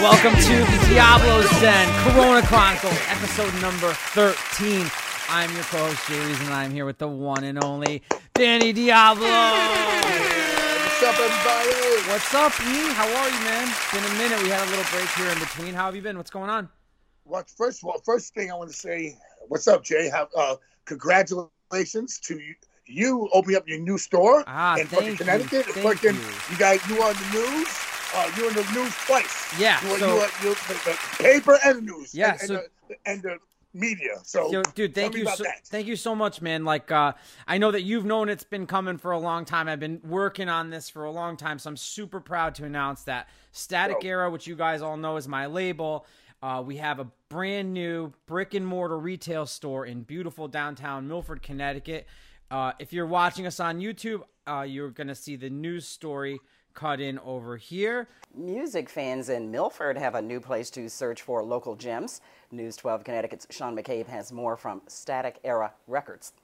Welcome to the Diablo's Den Corona Chronicles, episode number 13. I'm your co-host Jay Reason, and I'm here with the one and only Danny Diablo. What's up, everybody? What's up, E? How are you, man? Been a minute. We had a little break here in between. How have you been? What's going on? Well, first of all, first thing I want to say, what's up, Jay? Have, uh, congratulations to you. You opening up your new store Ah, in fucking. Connecticut. It's Thank fucking, you. you got you on the news. Uh, you're in the news twice. Yeah, You are, so- you are, you're the, paper and the news. Yeah, and, so- and, the, and the media. So, Yo, dude, thank you, so, that. thank you so much, man. Like, uh, I know that you've known it's been coming for a long time. I've been working on this for a long time, so I'm super proud to announce that Static Bro. Era, which you guys all know is my label, uh, we have a brand new brick and mortar retail store in beautiful downtown Milford, Connecticut. Uh, if you're watching us on YouTube, uh, you're gonna see the news story cut in over here. Music fans in Milford have a new place to search for local gems. News 12 Connecticut's Sean McCabe has more from Static Era Records.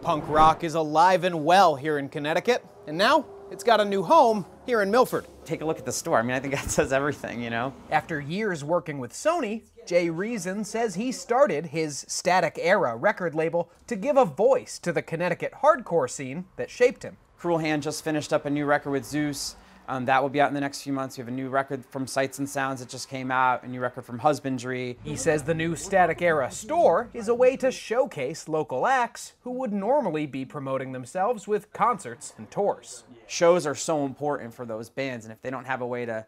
Punk rock is alive and well here in Connecticut, and now it's got a new home here in Milford. Take a look at the store. I mean, I think that says everything, you know. After years working with Sony, Jay Reason says he started his Static Era record label to give a voice to the Connecticut hardcore scene that shaped him. Cruel Hand just finished up a new record with Zeuss. Um, that will be out in the next few months. We have a new record from Sights and Sounds that just came out, a new record from Husbandry. He says the new Static Era store is a way to showcase local acts who would normally be promoting themselves with concerts and tours. Shows are so important for those bands, and if they don't have a way to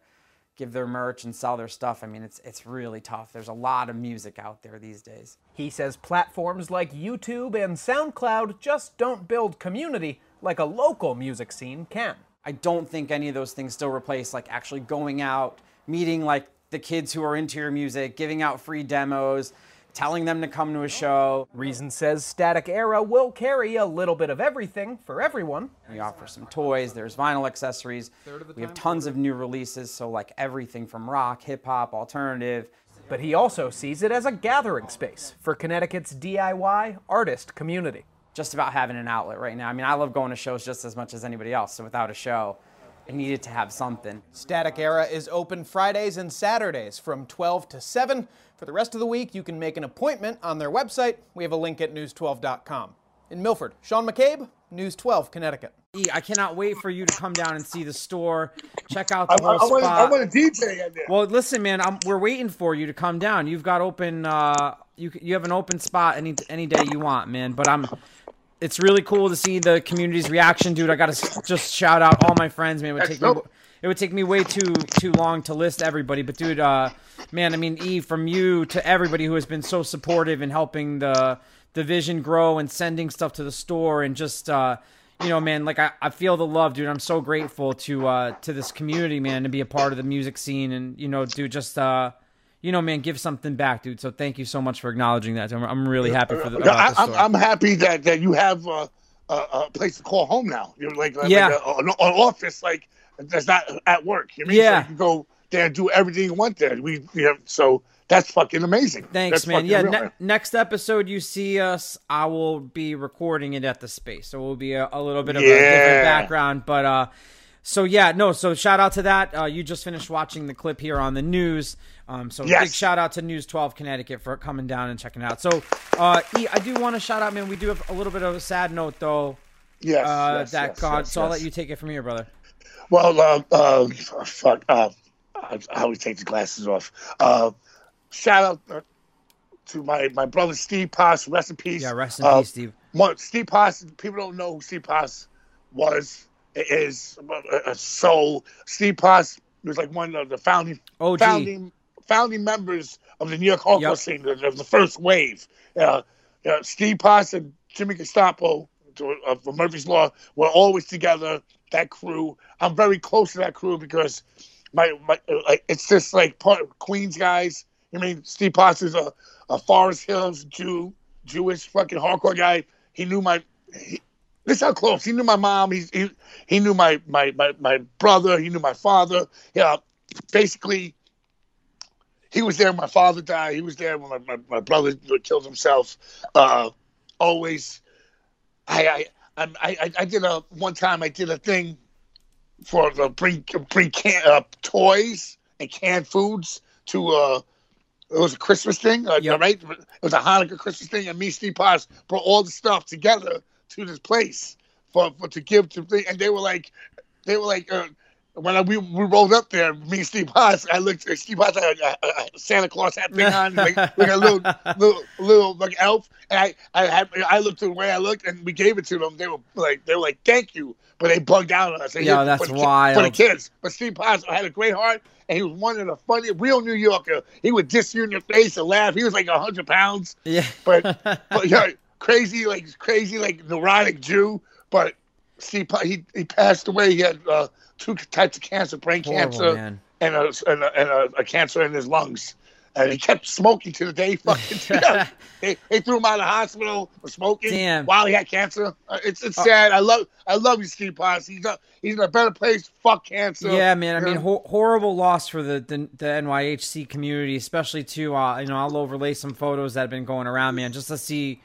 give their merch and sell their stuff, I mean, it's it's really tough. There's a lot of music out there these days. He says platforms like YouTube and SoundCloud just don't build community like a local music scene can. I don't think any of those things still replace like actually going out, meeting like the kids who are into your music, giving out free demos, telling them to come to a show. Reason says Static Era will carry a little bit of everything for everyone. We offer some toys. There's vinyl accessories. We have tons of new releases. So like everything from rock, hip hop, alternative. But he also sees it as a gathering space for Connecticut's DIY artist community. Just about having an outlet right now. I mean, I love going to shows just as much as anybody else. So without a show, I needed to have something. Static Era is open Fridays and Saturdays from 12 to 7. For the rest of the week, you can make an appointment on their website. We have a link at news12.com. In Milford, Sean McCabe, News 12, Connecticut. E, I cannot wait for you to come down and see the store, check out I, the I, I whole want, I want a DJ in there. Well, listen, man, I'm, we're waiting for you to come down. You've got open, uh, you you have an open spot any any day you want, man. But I'm, it's really cool to see the community's reaction, dude. I gotta s- just shout out all my friends, man. It would take me, it would take me way too too long to list everybody, but dude, uh, man, I mean, E, from you to everybody who has been so supportive in helping the the vision grow and sending stuff to the store and just. uh you know, man, like I, I feel the love, dude. I'm so grateful to uh to this community, man, to be a part of the music scene and you know, dude, just uh you know, man, give something back, dude. So thank you so much for acknowledging that. I'm, I'm really happy for the, about I, I'm. I'm happy that, that you have uh, a, a place to call home now. You're like, like Yeah. a- an, office like that's not at work. You mean? Yeah. So you can go there and do everything you want there. We, you know, so that's fucking amazing. Thanks, That's man. Yeah, real, ne- next episode you see us, I will be recording it at the space, so it will be a, a little bit of a different background. But uh, so yeah, no. So shout out to that. Uh, you just finished watching the clip here on the news. Um, so Yes. big shout out to News 12 Connecticut for coming down and checking it out. So uh, E, I do want to shout out, man. We do have a little bit of a sad note though. Yes, Uh, yes, that yes, God. so I'll let you take it from here, brother. Well, uh, uh, fuck. Uh, I, I always take the glasses off. Uh, shout out uh, to my my brother Steve Poss. Rest in peace. Yeah, rest in Uh, peace, Steve. Steve Poss. People don't know who Steve Poss was. Is a, soul. Steve Poss was like one of the founding OG. founding founding members of the New York hardcore Yep. scene, the, the first wave. Uh, uh, Steve Poss and Jimmy Gestapo to- uh, Murphy's Law were always together. That crew. I'm very close to that crew because my my like it's just like part of Queens guys. I mean, Steve Potts is a, a Forest Hills Jew, Jewish fucking hardcore guy. He knew my. He, this is how close he knew my mom. He he, he knew my, my my my brother. He knew my father. Yeah, basically, he was there when my father died. He was there when my, my, my brother killed himself. Uh, always, I I I I, I did a one time. I did a thing for the bring bring can, uh, toys and canned foods to uh it was a Christmas thing, uh, Yep. right? It was a Hanukkah Christmas thing, and me, Steve Potts, brought all the stuff together to this place for, for to give to thing, and they were like, they were like, uh, when I, we, we rolled up there, me and Steve Potts, I looked, at Steve Potts had a, a, a Santa Claus hat thing on, like, like a little, little, little like elf, and I, I had, I looked the way I looked, and we gave it to them. They were like, they were like, thank you, but they bugged out on us. They Yo, that's for the wild. for the kids. But Steve Potts had a great heart, and he was one of the funny, real New Yorker. He would diss you in your face and laugh. He was like hundred pounds, Yeah. but but yeah, crazy like crazy like neurotic Jew. But Potts, he he passed away. He had uh, two types of cancer, brain Horrible, cancer, man. and a and, a, and a, a cancer in his lungs. And he kept smoking to the day fucking they, they threw him out of the hospital for smoking Damn. while he had cancer. Uh, it's it's sad. I love I love you, Steve Potts. He's a, he's in a better place. Fuck cancer. Yeah, man. I mean, ho- horrible loss for the, the the NYHC community, especially too. Uh, you know, I'll overlay some photos that have been going around, man, just to see,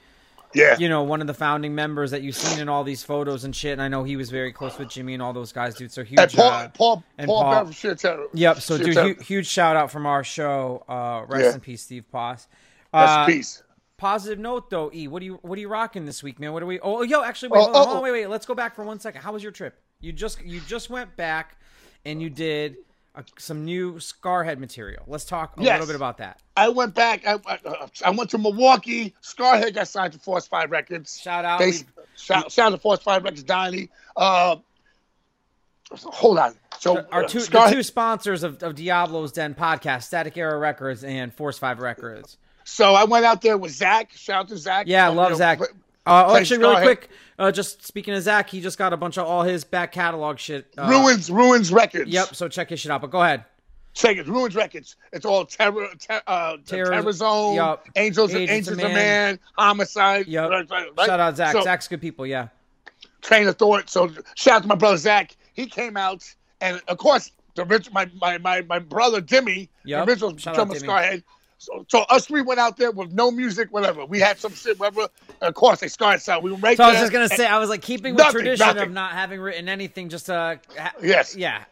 yeah. you know, one of the founding members that you've seen in all these photos and shit. And I know he was very close with Jimmy and all those guys, dude. So huge. and Paul uh, Paul and Paul, Paul- Bearer shit. Yep. So, dude, terror. hu- huge shout out from our show. Uh, rest Yeah. in peace, Steve Poss. Rest Uh, in peace. Positive note though, E. What are you what are you rocking this week, man? What are we? Oh, yo, actually, wait, Oh, hold on, oh, hold on, oh. wait, wait. Let's go back for one second. How was your trip? You just you just went back, and you did uh some new Scarhead material. Let's talk a Yes. little bit about that. I went back. I, I, I went to Milwaukee. Scarhead got signed to Force Five Records. Shout out. They, We- shout, shout out to Force Five Records, Donnie. Uh, hold on. So Our uh, two Scarhead- two sponsors of, of Diablo's Den podcast, Static Era Records and Force Five Records. So I went out there with Zach. Shout out to Zach. Yeah, So, love know, Zach. Uh, oh, actually, really quick, uh, just speaking of Zach, he just got a bunch of all his back catalog shit. Uh, Ruins, Ruins Records. Yep. So check his shit out. But go ahead. Check it. Ruins Records. It's all Terror, ter- uh, Terror- Terror Zone, yup. Angels, Agents Angels of Man. Man, Homicide. Yep. right, right, right? Shout out Zach. So, Zach's good people. Yeah. train of thought. So shout out to my brother Zach. He came out, and of course, the rich, my my my, my brother Dimmy, Yep. the original drummer. Scarhead. So, so us three went out there with no music, whatever. We had some shit, whatever. Of course, they started out. We were right So I was just gonna say, I was like keeping with Nothing, tradition of not having written anything, just uh, ha- Yes. yeah,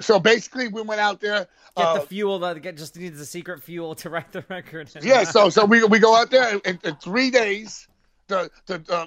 So basically, we went out there. get uh, the fuel that get just needs the secret fuel to write the record. Yeah, so so we we go out there in, in three days. The the uh,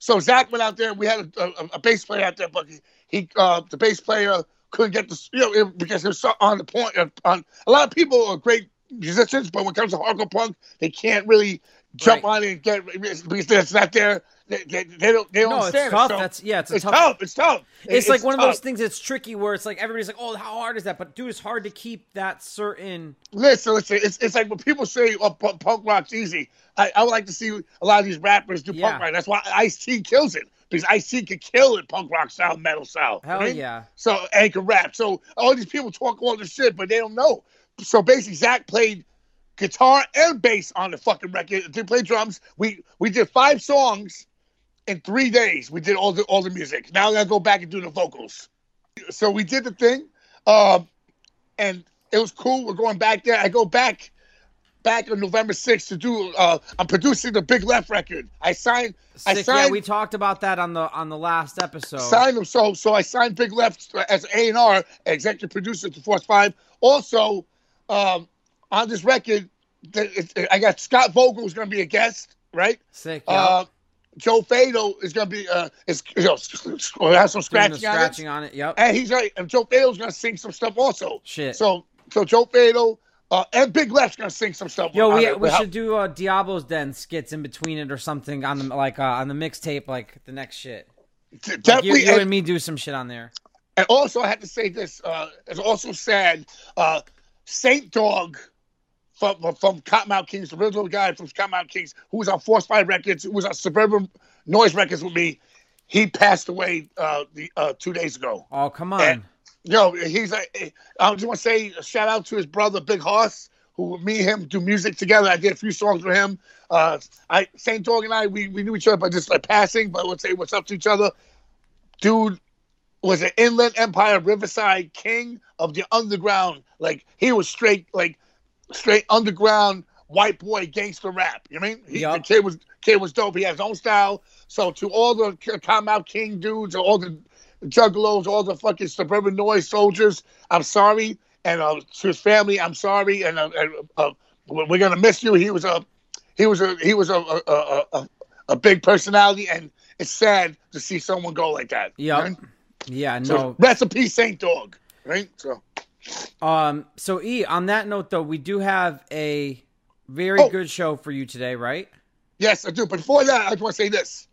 so Zach went out there. We had a, a, a bass player out there, but he, he uh, the bass player couldn't get the you know it- because he was so on the point. On a lot of people are great musicians, but when it comes to hardcore punk, they can't really jump Right. on it and get because it's not their. They, they, they don't. They don't No, it's tough. So That's- yeah, it's a it's tough- tough. It's tough. it's, like one of those things that's tricky where it's like everybody's like, oh, how hard is that? But dude, it's hard to keep that certain. Listen, listen. It's, it's like when people say, "Oh, punk, punk rock's easy." I, I would like to see a lot of these rappers do Yeah. punk rock. That's why Ice T kills it because Ice T could kill it punk rock style, metal style. Hell right? yeah. So and can rap. So all these people talk all this shit, but they don't know. So basically, Zach played guitar and bass on the fucking record. They played drums. We we did five songs in three days. We did all the all the music. Now I gotta go back and do the vocals. So we did the thing, um, and it was cool. We're going back there. I go back back on November 6th to do. Uh, I'm producing the Big Left record. I signed. I signed. Yeah, we talked about that on the on the last episode. signed them. So so I signed Big Left as A and R, executive producer to Force Five. Also, um, on this record, I got Scott Vogel is going to be a guest, right? Sick. Yeah. Uh, Joe Fatal is going to be uh, is you know, has some scratching, scratching on it. on it. Yep. and he's right. And Joe Fatal's going to sing some stuff also. Shit. So so Joe Fatal, Uh, and Big Left's gonna sing some stuff. Yo, we, it. we should do uh, Diablo's Den skits in between it or something on the like uh, on the mixtape, like the next shit. Like, you, you and- and me do some shit on there. And also, I had to say this. Uh, it's also sad. Uh, Saint Dog from from Kottonmouth Kings, the original guy from Kottonmouth Kings, who was on Force Five Records, who was on Suburban Noise Records with me. He passed away uh, the uh, two days ago. Oh come on. And, yo, he's a. I just want to say a shout out to his brother Big Hoss, who me and him do music together. I did a few songs with him. Uh, I Saint Dog and I we, we knew each other by just like passing, but would say what's up to each other. Dude was an Inland Empire Riverside king of the underground. Like he was straight like straight underground white boy gangster rap. You know what I mean? He, Yup. The kid was kid was dope. He had his own style. So to all the Kottonmouth King dudes, all the juggalos, all the fucking suburban noise soldiers, I'm sorry. And uh, to his family, I'm sorry. And uh, uh, we're gonna miss you. He was a he was a he was a a, a, a, big personality, and it's sad to see someone go like that. Yep. right? Yeah, no. in peace, Saint Dog. Right. So Um. So E, on that note though, we do have a very Oh. good show for you today, right? yes, I do. But before that, I just want to say this: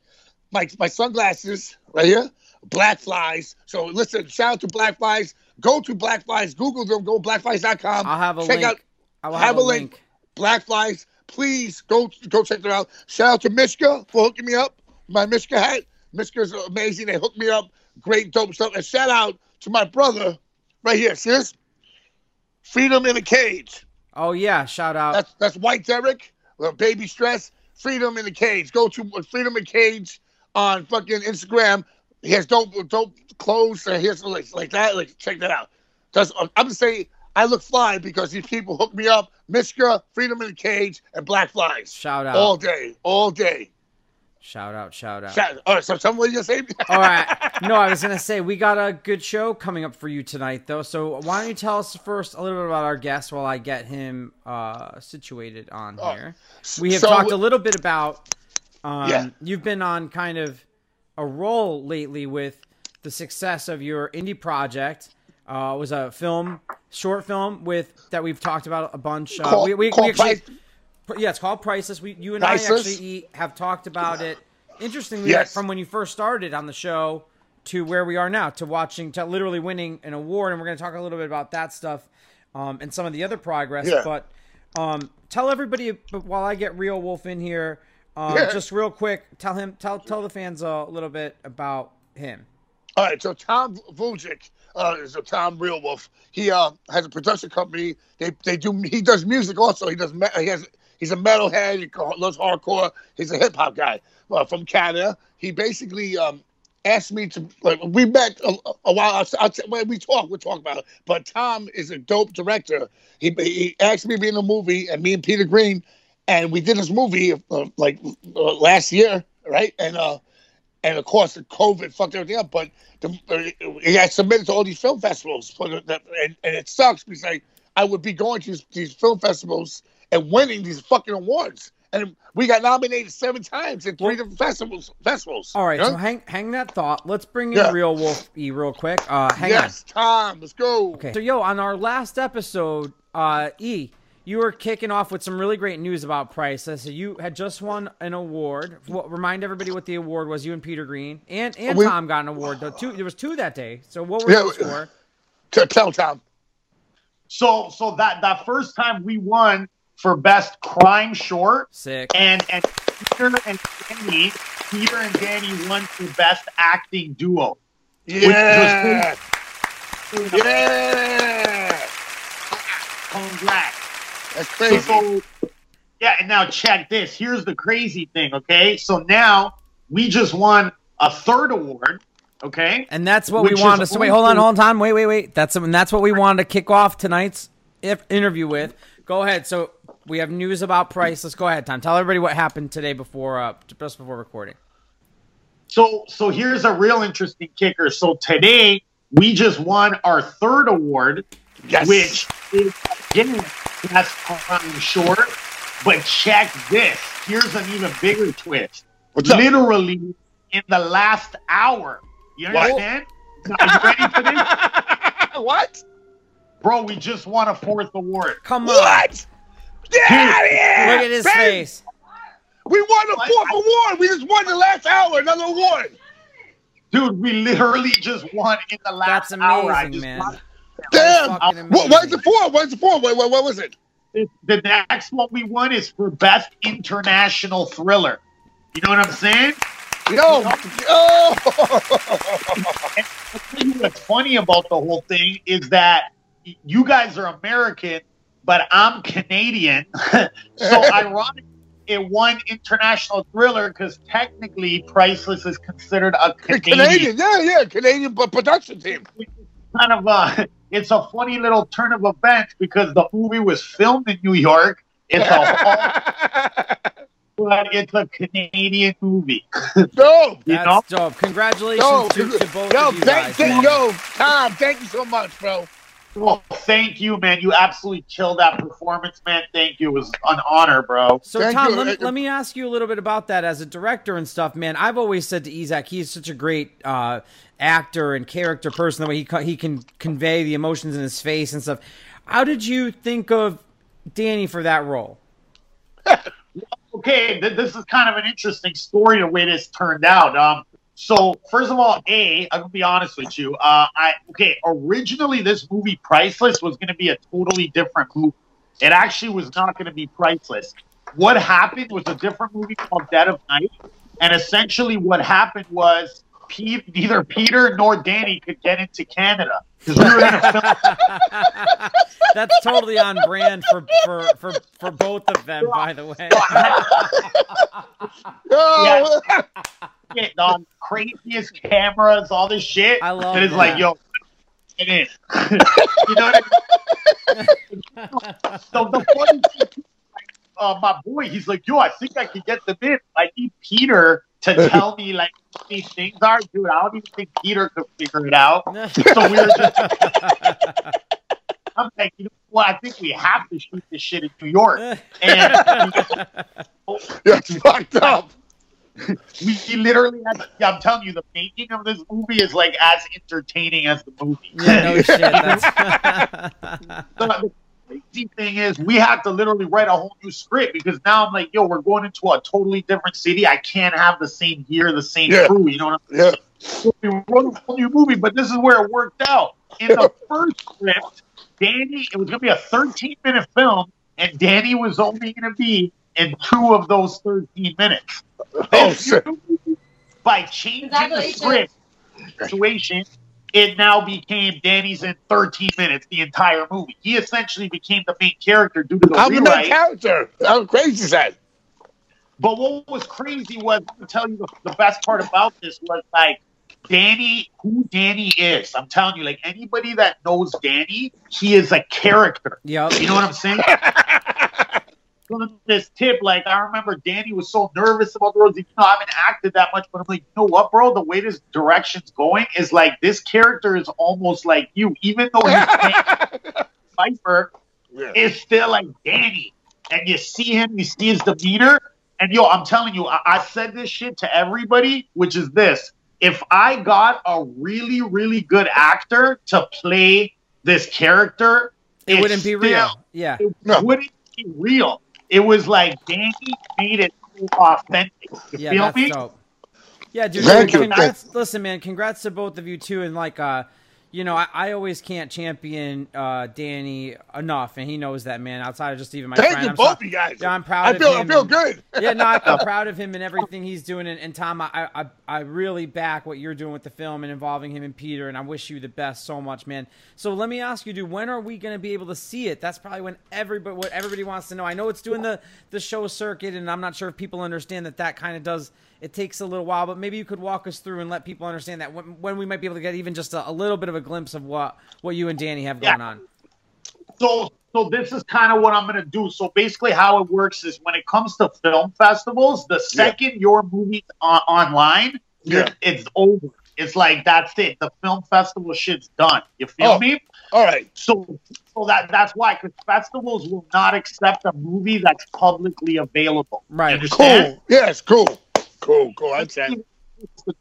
my my sunglasses right here, Black Flys. So listen, shout out to Black Flys. Go to Black Flys. Google them. Go blackflys.com. I'll have a check link. out I will have a link. Black Flys. Please go go check them out. Shout out to Mishka for hooking me up. My Mishka hat. Mishka's amazing. They hooked me up. Great dope stuff. And shout out to my brother right here. See this? Freedom in a cage. Oh yeah, shout out. That's that's White Derek, uh, Baby Stress, Freedom in the Cage. Go to Freedom in Cage on fucking Instagram. He has dope dope clothes. Uh, he has like, like that. Like check that out. That's, I'm saying I look fly because these people hook me up. Mishka, Freedom in the Cage, and Black Flys. Shout out. all day, all day. Shout out, shout out. Shout- All right, so someone just say. All right. No, I was gonna say we got a good show coming up for you tonight, though. So why don't you tell us first a little bit about our guest while I get him uh, situated on here. We have so- talked a little bit about. Um, Yeah. You've been on kind of a roll lately with the success of your indie project. Uh, it was a film, short film with that we've talked about a bunch. Uh, Called- we, we, we actually, yeah, it's called Priceless. We, you and Priceless? I actually have talked about it. Interestingly, Yes. from when you first started on the show to where we are now, to watching, to literally winning an award, and we're going to talk a little bit about that stuff um, and some of the other progress. Yeah. But um, tell everybody but while I get Reel Wolf in here, um, Yeah. just real quick, tell him, tell tell the fans a little bit about him. All right, so Tom Vujic uh, is a Tom Reel Wolf. He uh, has a production company. They they do. He does music also. He does. He has. He's a metalhead. He loves hardcore. He's a hip hop guy uh, from Canada. He basically um, asked me to. Like, we met a, a while. I'll, I'll, when we talk, we'll talk about it. But Tom is a dope director. He he asked me to be in a movie, and me and Peter Green, and we did this movie uh, like uh, last year, right? And uh, and of course the COVID fucked everything up. But the, he got submitted to all these film festivals, the, the, and, and it sucks because like I would be going to these, these film festivals and winning these fucking awards, and we got nominated seven times in three different festivals. Festivals. All right, you know? so hang hang that thought. Let's bring in Yeah. Reel Wolf E real quick. Uh, hang on. yes, Tom, let's go. Okay. So, yo, on our last episode, uh, E, you were kicking off with some really great news about Priceless. So you had just won an award. What, remind everybody what the award was. You and Peter Green and and We- Tom got an award. Though two, there was two that day. So what were Yeah, those we- for? T- tell Tom. So so that that first time we won for best crime short, Sick. and and Peter and Danny, Peter and Danny won for best acting duo. Yeah, yeah, Congrats. that's crazy. So yeah, and now check this. Here's the crazy thing. Okay, so now we just won a third award. Okay, And that's what Which we wanted to. So wait, hold on, hold on. Wait, wait, wait. That's and that's what we wanted to kick off tonight's if, interview with. Go ahead. So we have news about Price. Let's Go ahead, Tom. Tell everybody what happened today before uh just before recording. So so here's a real interesting kicker. So today we just won our third award, Yes. which is again that's crime short. But check this. Here's an even bigger twist. What's up? Literally in the last hour. You What? understand? Now, are you ready for this? what? Bro, we just won a fourth award. Come on. What? Get out of here! Look at his Babe, face. We won the fourth award. We just won the last hour, another award. Dude, we literally just won in the last That's hour. I amazing, just man. won. Damn. fucking What, what is amazing. it for? What is it for? What, what, what was it? The next one we won is for best international thriller. You know what I'm saying? Yo, oh, What's funny about the whole thing is that you guys are American, but I'm Canadian. so ironically, it won international thriller because technically Priceless is considered a Canadian, Canadian, yeah, yeah, Canadian p- production team. kind of a. It's a funny little turn of events because the movie was filmed in New York. It's a but it's a Canadian movie. Yo, You That's know? dope. Congratulations yo, to, to both yo, of you thank, guys. thank, man. yo, Tom, thank you so much, bro. Well, thank you, man. You absolutely killed that performance, man. Thank you. It was an honor, bro. So Thank Tom, you. let me, let me ask you a little bit about that as a director and stuff, man. I've always said to Isaac, he's such a great uh, actor and character person. The way he co- he can convey the emotions in his face and stuff. How did you think of Danny for that role? Okay, th- this is kind of an interesting story the way this turned out. Um, so first of all, a I'm gonna be honest with you. Uh, I okay. Originally, this movie Priceless was gonna be a totally different movie. It actually was not gonna be Priceless. What happened was a different movie called Dead of Night, and essentially what happened was Pete, neither Peter nor Danny could get into Canada because we were gonna film. That's totally on brand for for for, for both of them, by the way. Yo, shit, dog. Craziest cameras, all this shit. I love And it's that. like, yo, it is. you know what I mean? so the funny thing, like, uh, my boy, he's like, yo, I think I can get the in. I need Peter to tell me like what these things are, dude. I don't even think Peter could figure it out. So we were just. I'm like, you know what? I think we have to shoot this shit in New York. And it's fucked up. we, we literally had, yeah, I'm telling you, the making of this movie is like as entertaining as the movie. yeah, no shit. That's the, the crazy thing is, we had to literally write a whole new script because now I'm like, yo, we're going into a totally different city. I can't have the same gear, the same Yeah. crew. You know what I'm Yeah. saying? We wrote a whole new movie, but this is where it worked out. In the first script, Danny, it was going to be a 13 minute film, and Danny was only going to be in two of those 13 minutes. Oh, shit. By changing the script situation, it now became Danny's in 13 minutes, the entire movie. He essentially became the main character due to the I'm the main character. How crazy is that? But what was crazy was, to tell you the, the best part about this was like, Danny, who Danny is. I'm telling you, like anybody that knows Danny, he is a character. yep. You know what I'm saying? From this tip, like I remember Danny was so nervous about the roles. You know, I haven't acted that much, but I'm like, you know what, bro? The way this direction's going is like this character is almost like you, even though he's playing Viper, Yeah. is still like Danny. And you see him, you see his demeanor, and yo, I'm telling you, I, I said this shit to everybody, which is this: if I got a really, really good actor to play this character, It wouldn't be real. Yeah. it No. wouldn't be real. It was like Danny made it authentic. You Yeah, feel that's me? dope. Yeah, dude. Thank you. Listen, man. Congrats to both of you too. And like, uh, you know, I, I always can't champion uh, Danny enough, and he knows that, man. Outside of just even my Thank friend, you, I'm both so- you guys. Yeah, I'm proud I of feel, him. I feel and- good. yeah, no, I feel proud of him and everything he's doing. And, and Tom, I, I I really back what you're doing with the film and involving him and Peter. And I wish you the best so much, man. So let me ask you, dude, when are we going to be able to see it? That's probably when everybody what everybody wants to know. I know it's doing the the show circuit, and I'm not sure if people understand that that kind of does. It takes a little while, but maybe you could walk us through and let people understand that when, when we might be able to get even just a, a little bit of a glimpse of what what you and Danny have Yeah. going on. So, so this is kind of what I'm gonna do. So basically, how it works is when it comes to film festivals, the second your movie's on- online, Yeah. it's over. It's like that's it. The film festival shit's done. You feel Oh. me? All right. So, so that that's why because festivals will not accept a movie that's publicly available. Right. You understand? Cool. Yes, cool. Cool, cool. I understand.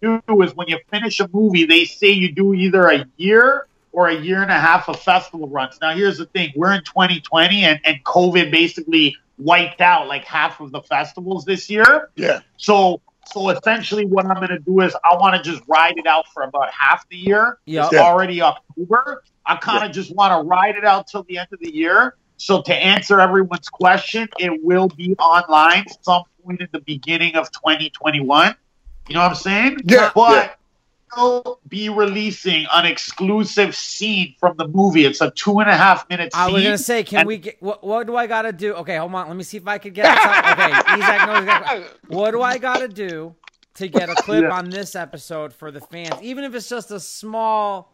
to do is when you finish a movie, they say you do either a year or a year and a half of festival runs. Now, here's the thing: we're in 2020, and and COVID basically wiped out like half of the festivals this year. Yeah. So so essentially, what I'm going to do is I want to just ride it out for about half the year. Yeah. It's Yeah. already October. I kind of just want to ride it out till the end of the year. So to answer everyone's question, it will be online some point in the beginning of 2021. You know what I'm saying? Yeah, But we'll be releasing an exclusive scene from the movie. It's a two and a half minute scene. I was gonna say, can and- we get what? What do I gotta do? Okay, hold on. Let me see if I could get. Some, okay, Isaac knows exactly. What do I gotta do to get a clip Yeah. on this episode for the fans? Even if it's just a small.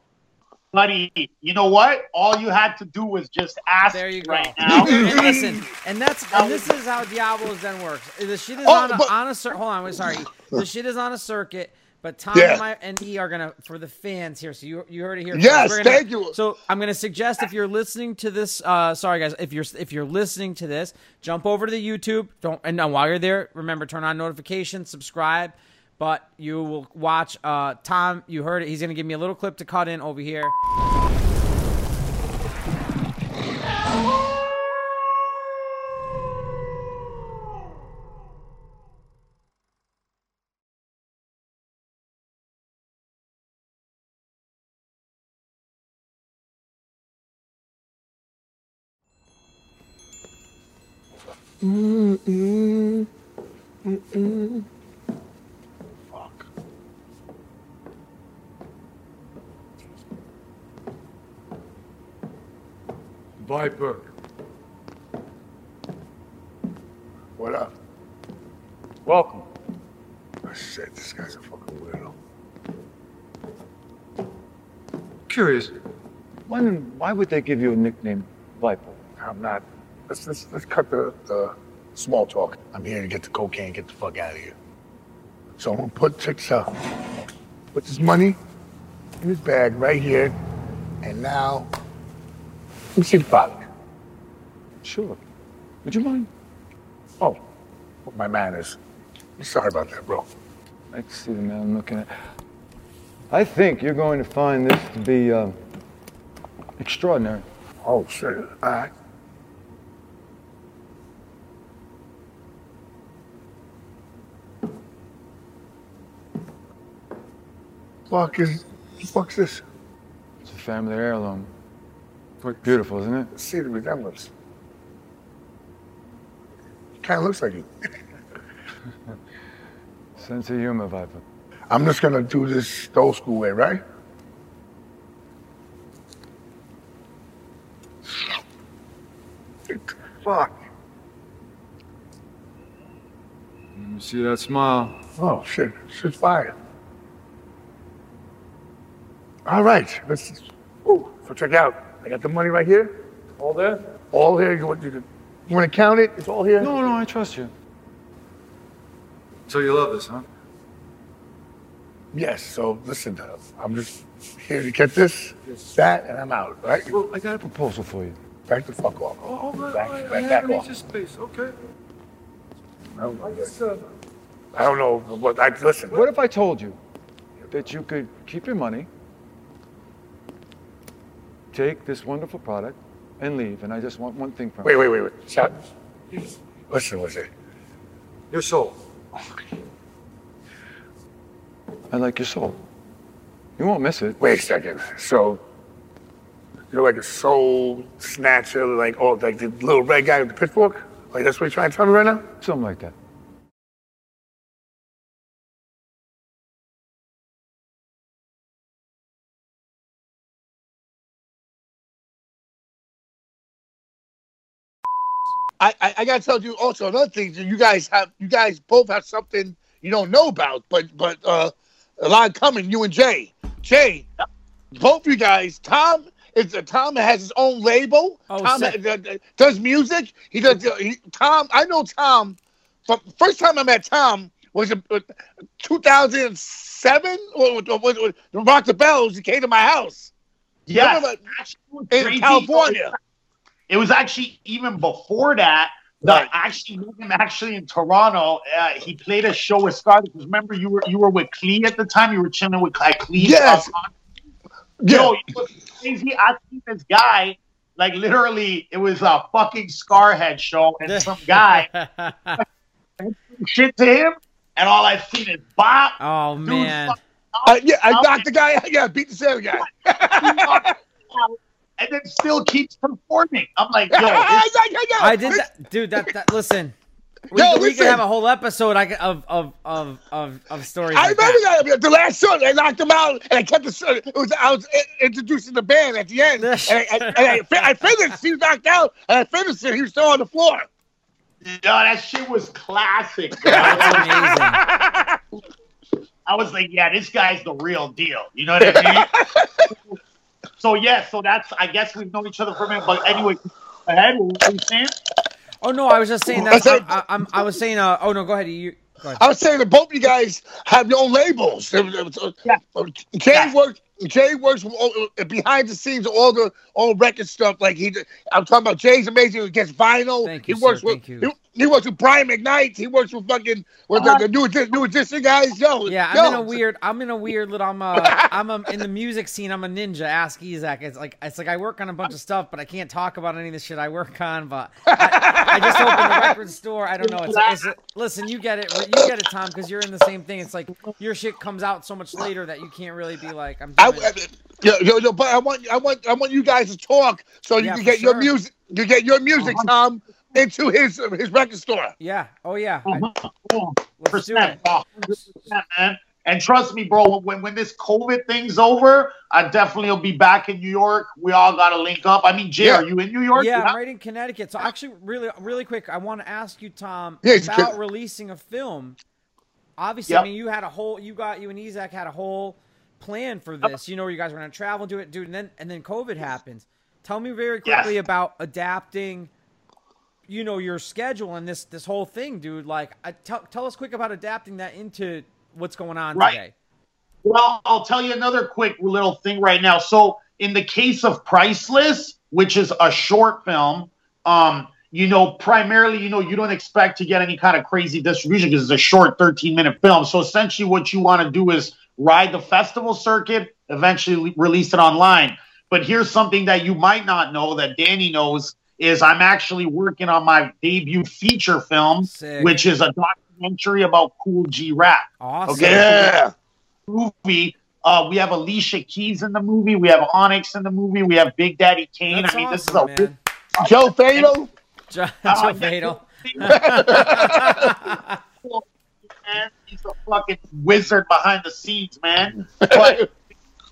Buddy, you know what? All you had to do was just ask There you go. right now. and listen, and that's and this is how Diablo's Den works. The shit is Oh, on a, but- on a cir- hold on, wait, sorry. The shit is on a circuit. But Tom Yeah. and, my, and E are gonna for the fans here. So you you heard it here. Yes, We're gonna- thank you. So I'm gonna suggest if you're listening to this, uh, sorry guys, if you're if you're listening to this, jump over to the YouTube. Don't and while you're there, remember turn on notifications, subscribe. But you will watch uh, Tom. You heard it. He's gonna give me a little clip to cut in over here. Fuck. Viper. What up? Welcome. Oh, shit, this guy's a fucking weirdo. Curious. When, why would they give you a nickname, Viper? I'm not. Let's let's, let's cut the, the small talk. I'm here to get the cocaine, get the fuck out of here. So I'm gonna put chicks up. Put this money in his bag right here, and now let me see the product. Sure. Would you mind? Oh, what my manners. I'm sorry about that, bro. I can see the man I'm looking at. I think you're going to find this to be uh, extraordinary. Oh shit. All right. Fuck is fuck's this? It's a family heirloom. Quite beautiful, isn't it? See the resemblance. Kind of looks like you. Sense of humor, Viper. I'm just gonna do this the old school way, right? Fuck. Let me see that smile. Oh shit, shit's fire. All right, let's. Ooh, so check it out. I got the money right here. All there? All here. You want you to? You want to count it? It's all here. No, no, I trust you. So you love this, huh? Yes. So listen, uh, I'm just here to get this, that, and I'm out. Right? Well, I got a proposal for you. Back the fuck off. Oh, back, I, back, I back off. need space, okay? I don't, I guess, uh, I don't know what. I listen. what if I told you that you could keep your money, take this wonderful product, and leave? And I just want one thing from Wait, you. wait, wait, wait. Shut. Listen, listen. Your soul. I like your soul. You won't miss it. Wait a second. So you're like a soul snatcher, like oh, like the little red guy with the pitchfork. Like that's what you're trying to tell me right now? Something like that. I, I, I gotta tell you also another thing. that You guys have you guys both have something you don't know about, but but uh, a lot coming. You and Jay, Jay, both of you guys. Tom is uh, Tom has his own label. Oh, Tom sick. uh, does music. He does. Uh, he, Tom, I know Tom. From first time I met Tom was in uh, 2007 or, or, or, or Rock the Bells. He came to my house Yes, Remember- actually, it in. California. It was actually even before that. The, Right. I actually met him actually in Toronto. Uh, he played a show with Scar because remember you were you were with Clee at the time. You were chilling with Clee. Yes. Yo, it was crazy. I seen this guy, like literally, it was a fucking Scarhead show, and some guy shit to him, and all I've seen is Bob. oh man. Uh, yeah, I knocked the guy. out. Yeah, beat the same guy. and then still keeps performing. I'm like, yo, this, yeah, yeah. I did that, dude. That, that listen. We, Yo, we could have a whole episode of, of of of of stories. I like remember that. that. The last show I knocked him out, and I kept the. song. It was I was introducing the band at the end, and I, and I, and I, I finished. He was knocked out, and I finished it. He was still on the floor. yo, that shit was classic. bro. I was like, yeah, this guy's the real deal. You know what I mean? so yeah, so that's I guess we've known each other for a minute. But anyway, ahead. What were you saying? Oh no, I was just saying I that. said- I, I, I'm, I was saying. Uh, oh no, go ahead. You. Go ahead. I was saying that both of you guys have your own labels. Yeah. Jay Yeah. works. Jay works with all, uh, behind the scenes, all the all record stuff. Like he, I'm talking about Jay's amazing. He gets vinyl. Thank he works sir. with. Thank you. He, he works with Brian McKnight. He works with fucking with the, the new Edi- new edition guys. Yo, Yeah, I'm in a weird. I'm in a weird little. I'm a. I'm a, in the music scene. I'm a ninja. Ask Isaac. It's like it's like I work on a bunch of stuff, but I can't talk about any of the shit I work on. But I, I just opened a record store. I don't know. It's, it's listen. You get it. You get it, Tom, because you're in the same thing. It's like your shit comes out so much later that you can't really be like. I'm. I, I- yo, yo, yo, but I want, I want, I want you guys to talk so you Yeah, can for get your music, you get your music, Tom, into his his record store. yeah. Oh yeah. Uh-huh. I- Oh, Let's do percent, it. oh, 100%, man. And trust me, bro, when when this COVID thing's over, I definitely will be back in New York. We all got to link up. I mean, Jay, Yeah. are you in New York? Yeah, I'm right in Connecticut. So actually, really, really quick, I want to ask you, Tom, Yeah, about releasing a film. Obviously, Yep. I mean, you had a whole, you got you and Isaac had a whole plan for this. You know, where you guys were going to travel, do it, dude, and then and then COVID happens. Tell me very Yes. quickly about adapting. You know your schedule and this this whole thing, dude. Like, I, tell tell us quick about adapting that into what's going on Right. today. Well, I'll tell you another quick little thing right now. So, in the case of Priceless, which is a short film, um, you know, primarily, you know, you don't expect to get any kind of crazy distribution because it's a short 13 minute film. So, essentially, what you want to do is ride the festival circuit, eventually release it online. But here's something that you might not know that Danny knows is I'm actually working on my debut feature film, Sick. which is a documentary about Kool G Rap Awesome. Okay. Yeah, movie. Uh, we have Alicia Keys in the movie. We have Onyx in the movie. We have Big Daddy Kane. That's I mean, this is a man. Joe Fatal. Joe, Joe. Fatal. He's a fucking wizard behind the scenes, man. But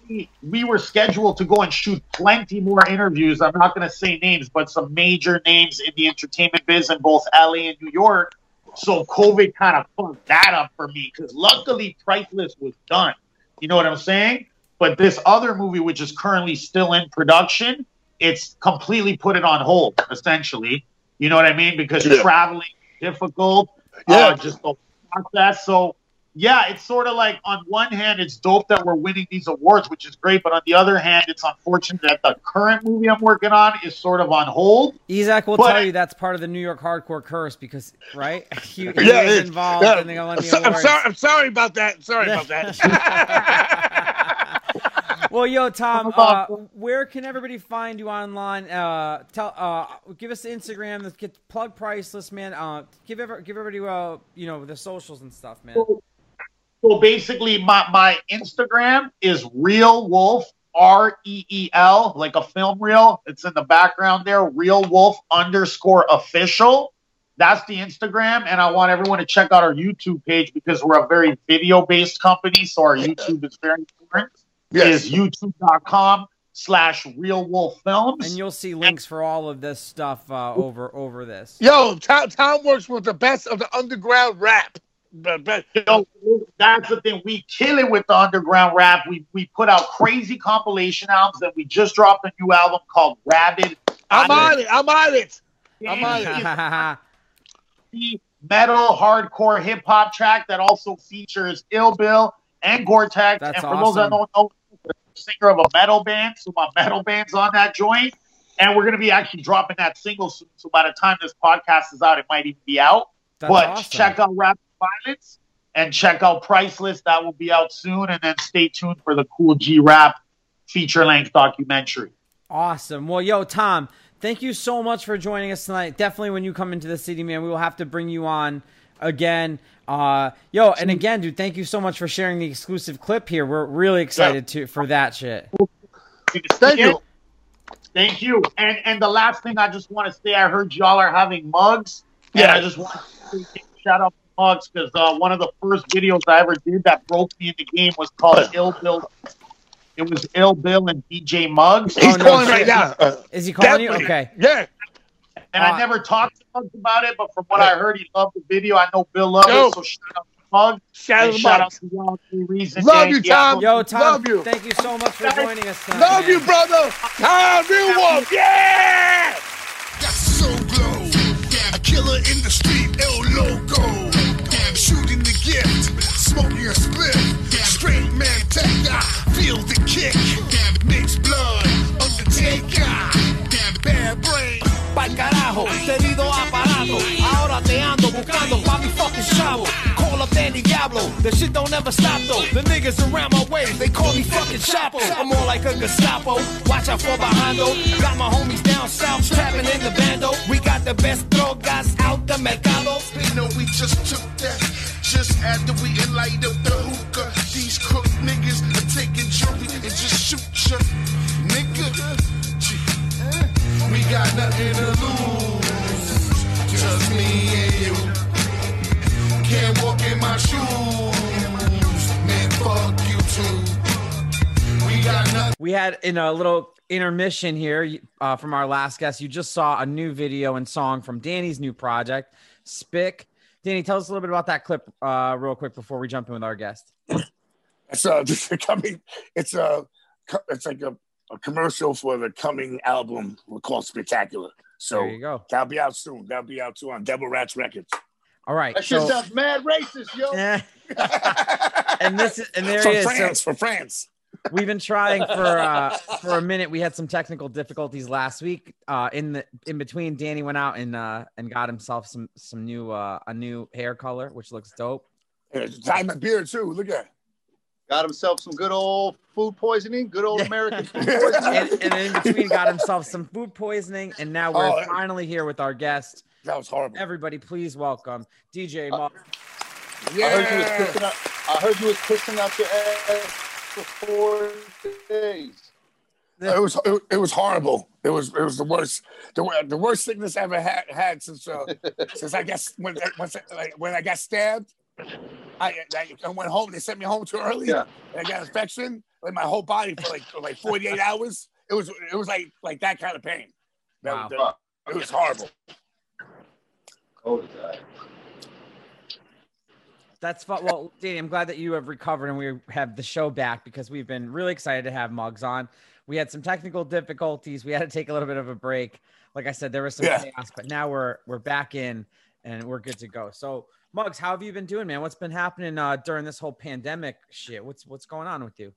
we, we were scheduled to go and shoot plenty more interviews. I'm not going to say names, but some major names in the entertainment biz in both LA and New York. So COVID kind of fucked that up for me because luckily Priceless was done. You know what I'm saying? But this other movie, which is currently still in production, it's completely put it on hold, essentially. You know what I mean? Because Yeah. traveling is difficult. Yeah. Uh, just the process. So yeah, it's sort of like on one hand, it's dope that we're winning these awards, which is great. But on the other hand, it's unfortunate that the current movie I'm working on is sort of on hold. Isaac will But- tell you that's part of the New York hardcore curse because, right? He, he Yeah, was involved yeah. in the I'm, the so- I'm sorry. I'm sorry about that. Sorry about that. Well, yo, Tom, uh, where can everybody find you online? Uh, tell, uh, give us the Instagram. Let's get plug priceless, man. Uh, give ever, give everybody, uh, you know, the socials and stuff, man. So basically, my, my Instagram is Reel Wolf, R E E L, like a film reel. It's in the background there, Reel Wolf underscore official. That's the Instagram. And I want everyone to check out our YouTube page because we're a very video based company. So our YouTube is very important. Yes. Is youtube.com slash Reel Wolf Films. And you'll see links for all of this stuff uh, over over this. Yo, Tom, Tom works with the best of the underground rap. But, but, You know, that's the thing. We kill it with the underground rap. We we put out crazy compilation albums, and we just dropped a new album called Rabid. I'm on it. I'm on it. I'm on it. metal hardcore hip hop track that also features Ill Bill and Gore-Tex. That's and for those that awesome. don't know, the singer of a metal band, so my metal band's on that joint. And we're gonna be actually dropping that single soon. So by the time this podcast is out, it might even be out. That's but awesome. check out Rapid Violence and check out Priceless. That will be out soon. And then stay tuned for the Kool G Rap feature length documentary. Awesome. Well, yo, Tom, thank you so much for joining us tonight. Definitely, when you come into the city, man, we will have to bring you on again. Uh, yo, and again, dude, thank you so much for sharing the exclusive clip here. We're really excited to for that shit. Thank you. Thank you. And and the last thing I just want to say, I heard y'all are having Muggs. Yeah. And I just want to say, shout out to Muggs because uh, one of the first videos I ever did that broke me in the game was called Ill Bill. It was Ill Bill and DJ Muggs. He's Oh, no calling shit. right now. Uh, Is he calling you? Okay. Yeah. And Uh, I never talked to Muggs about it, but from what I heard, he loved the video. I know Bill loved Yo. it, so shout out to Muggs. Shout out to shout out to y'all, Three Reasons. Love you, Tom. Yo, Tom, Love you. thank you so much for joining us tonight. Love man. you, brother. Tom Reel Wolf. Yeah. That's so glow. A killer in the street, El Loco. Shooting the gift, smoking a split. Straight man, take feel the kick. Damn, mixed blood, Undertaker. Damn bad brain. Pa'l carajo, aparato. Ahora te ando buscando pa' mi fucking chavo. Call up Danny Diablo, the shit don't ever stop though. The niggas around my way, they call me fucking Chapo. I'm more like a Gestapo, watch out for behindo. Got my homies down south, trapping in the bando. We got the best drogas out the mercado. They know we just took that. Just after we light up the hookah. These crook niggas are taking jewelry and just shoot ya. Nigga. We got nothing to lose. Just me and you. Can't walk in my shoes. Man, fuck you too. We got nothing. We had in a little intermission here uh, from our last guest. You just saw a new video and song from Danny's new project, Spick. Danny, tell us a little bit about that clip, uh, real quick, before we jump in with our guest. It's uh, just coming. It's a. It's like a, a commercial for the coming album called Spectacular. So There you go. that'll be out soon. That'll be out too on Devil Rats Records. All right. That shit So, sounds mad racist, yo. And this is, and there for he is. So- France, for France. We've been trying for uh, for a minute. We had some technical difficulties last week. Uh, in the in between, Danny went out and uh, and got himself some some new uh, a new hair color, which looks dope. And it's my beard too. Look at. Got himself some good old food poisoning, good old American food poisoning. And, and in between, got himself some food poisoning, and now we're Oh, finally here with our guest. That was horrible. Everybody, please welcome DJ Muggs. I heard you was pissing out. I heard you was pissing out your ass for four days. It was it, it was horrible. It was it was the worst the, wor- the worst sickness I ever had had since uh, since I guess when once I- like, when I got stabbed. I, I I went home. They sent me home too early. Yeah. And I got infection like my whole body for like for like 48 hours. It was it was like like that kind of pain. That, Wow. that- it was horrible. Oh, Cold as. That's fun. Well, Danny, I'm glad that you have recovered and we have the show back because we've been really excited to have Muggs on. We had some technical difficulties. We had to take a little bit of a break. Like I said, there was some Yeah. chaos, but now we're we're back in and we're good to go. So, Muggs, how have you been doing, man? What's been happening uh, during this whole pandemic shit? What's what's going on with you?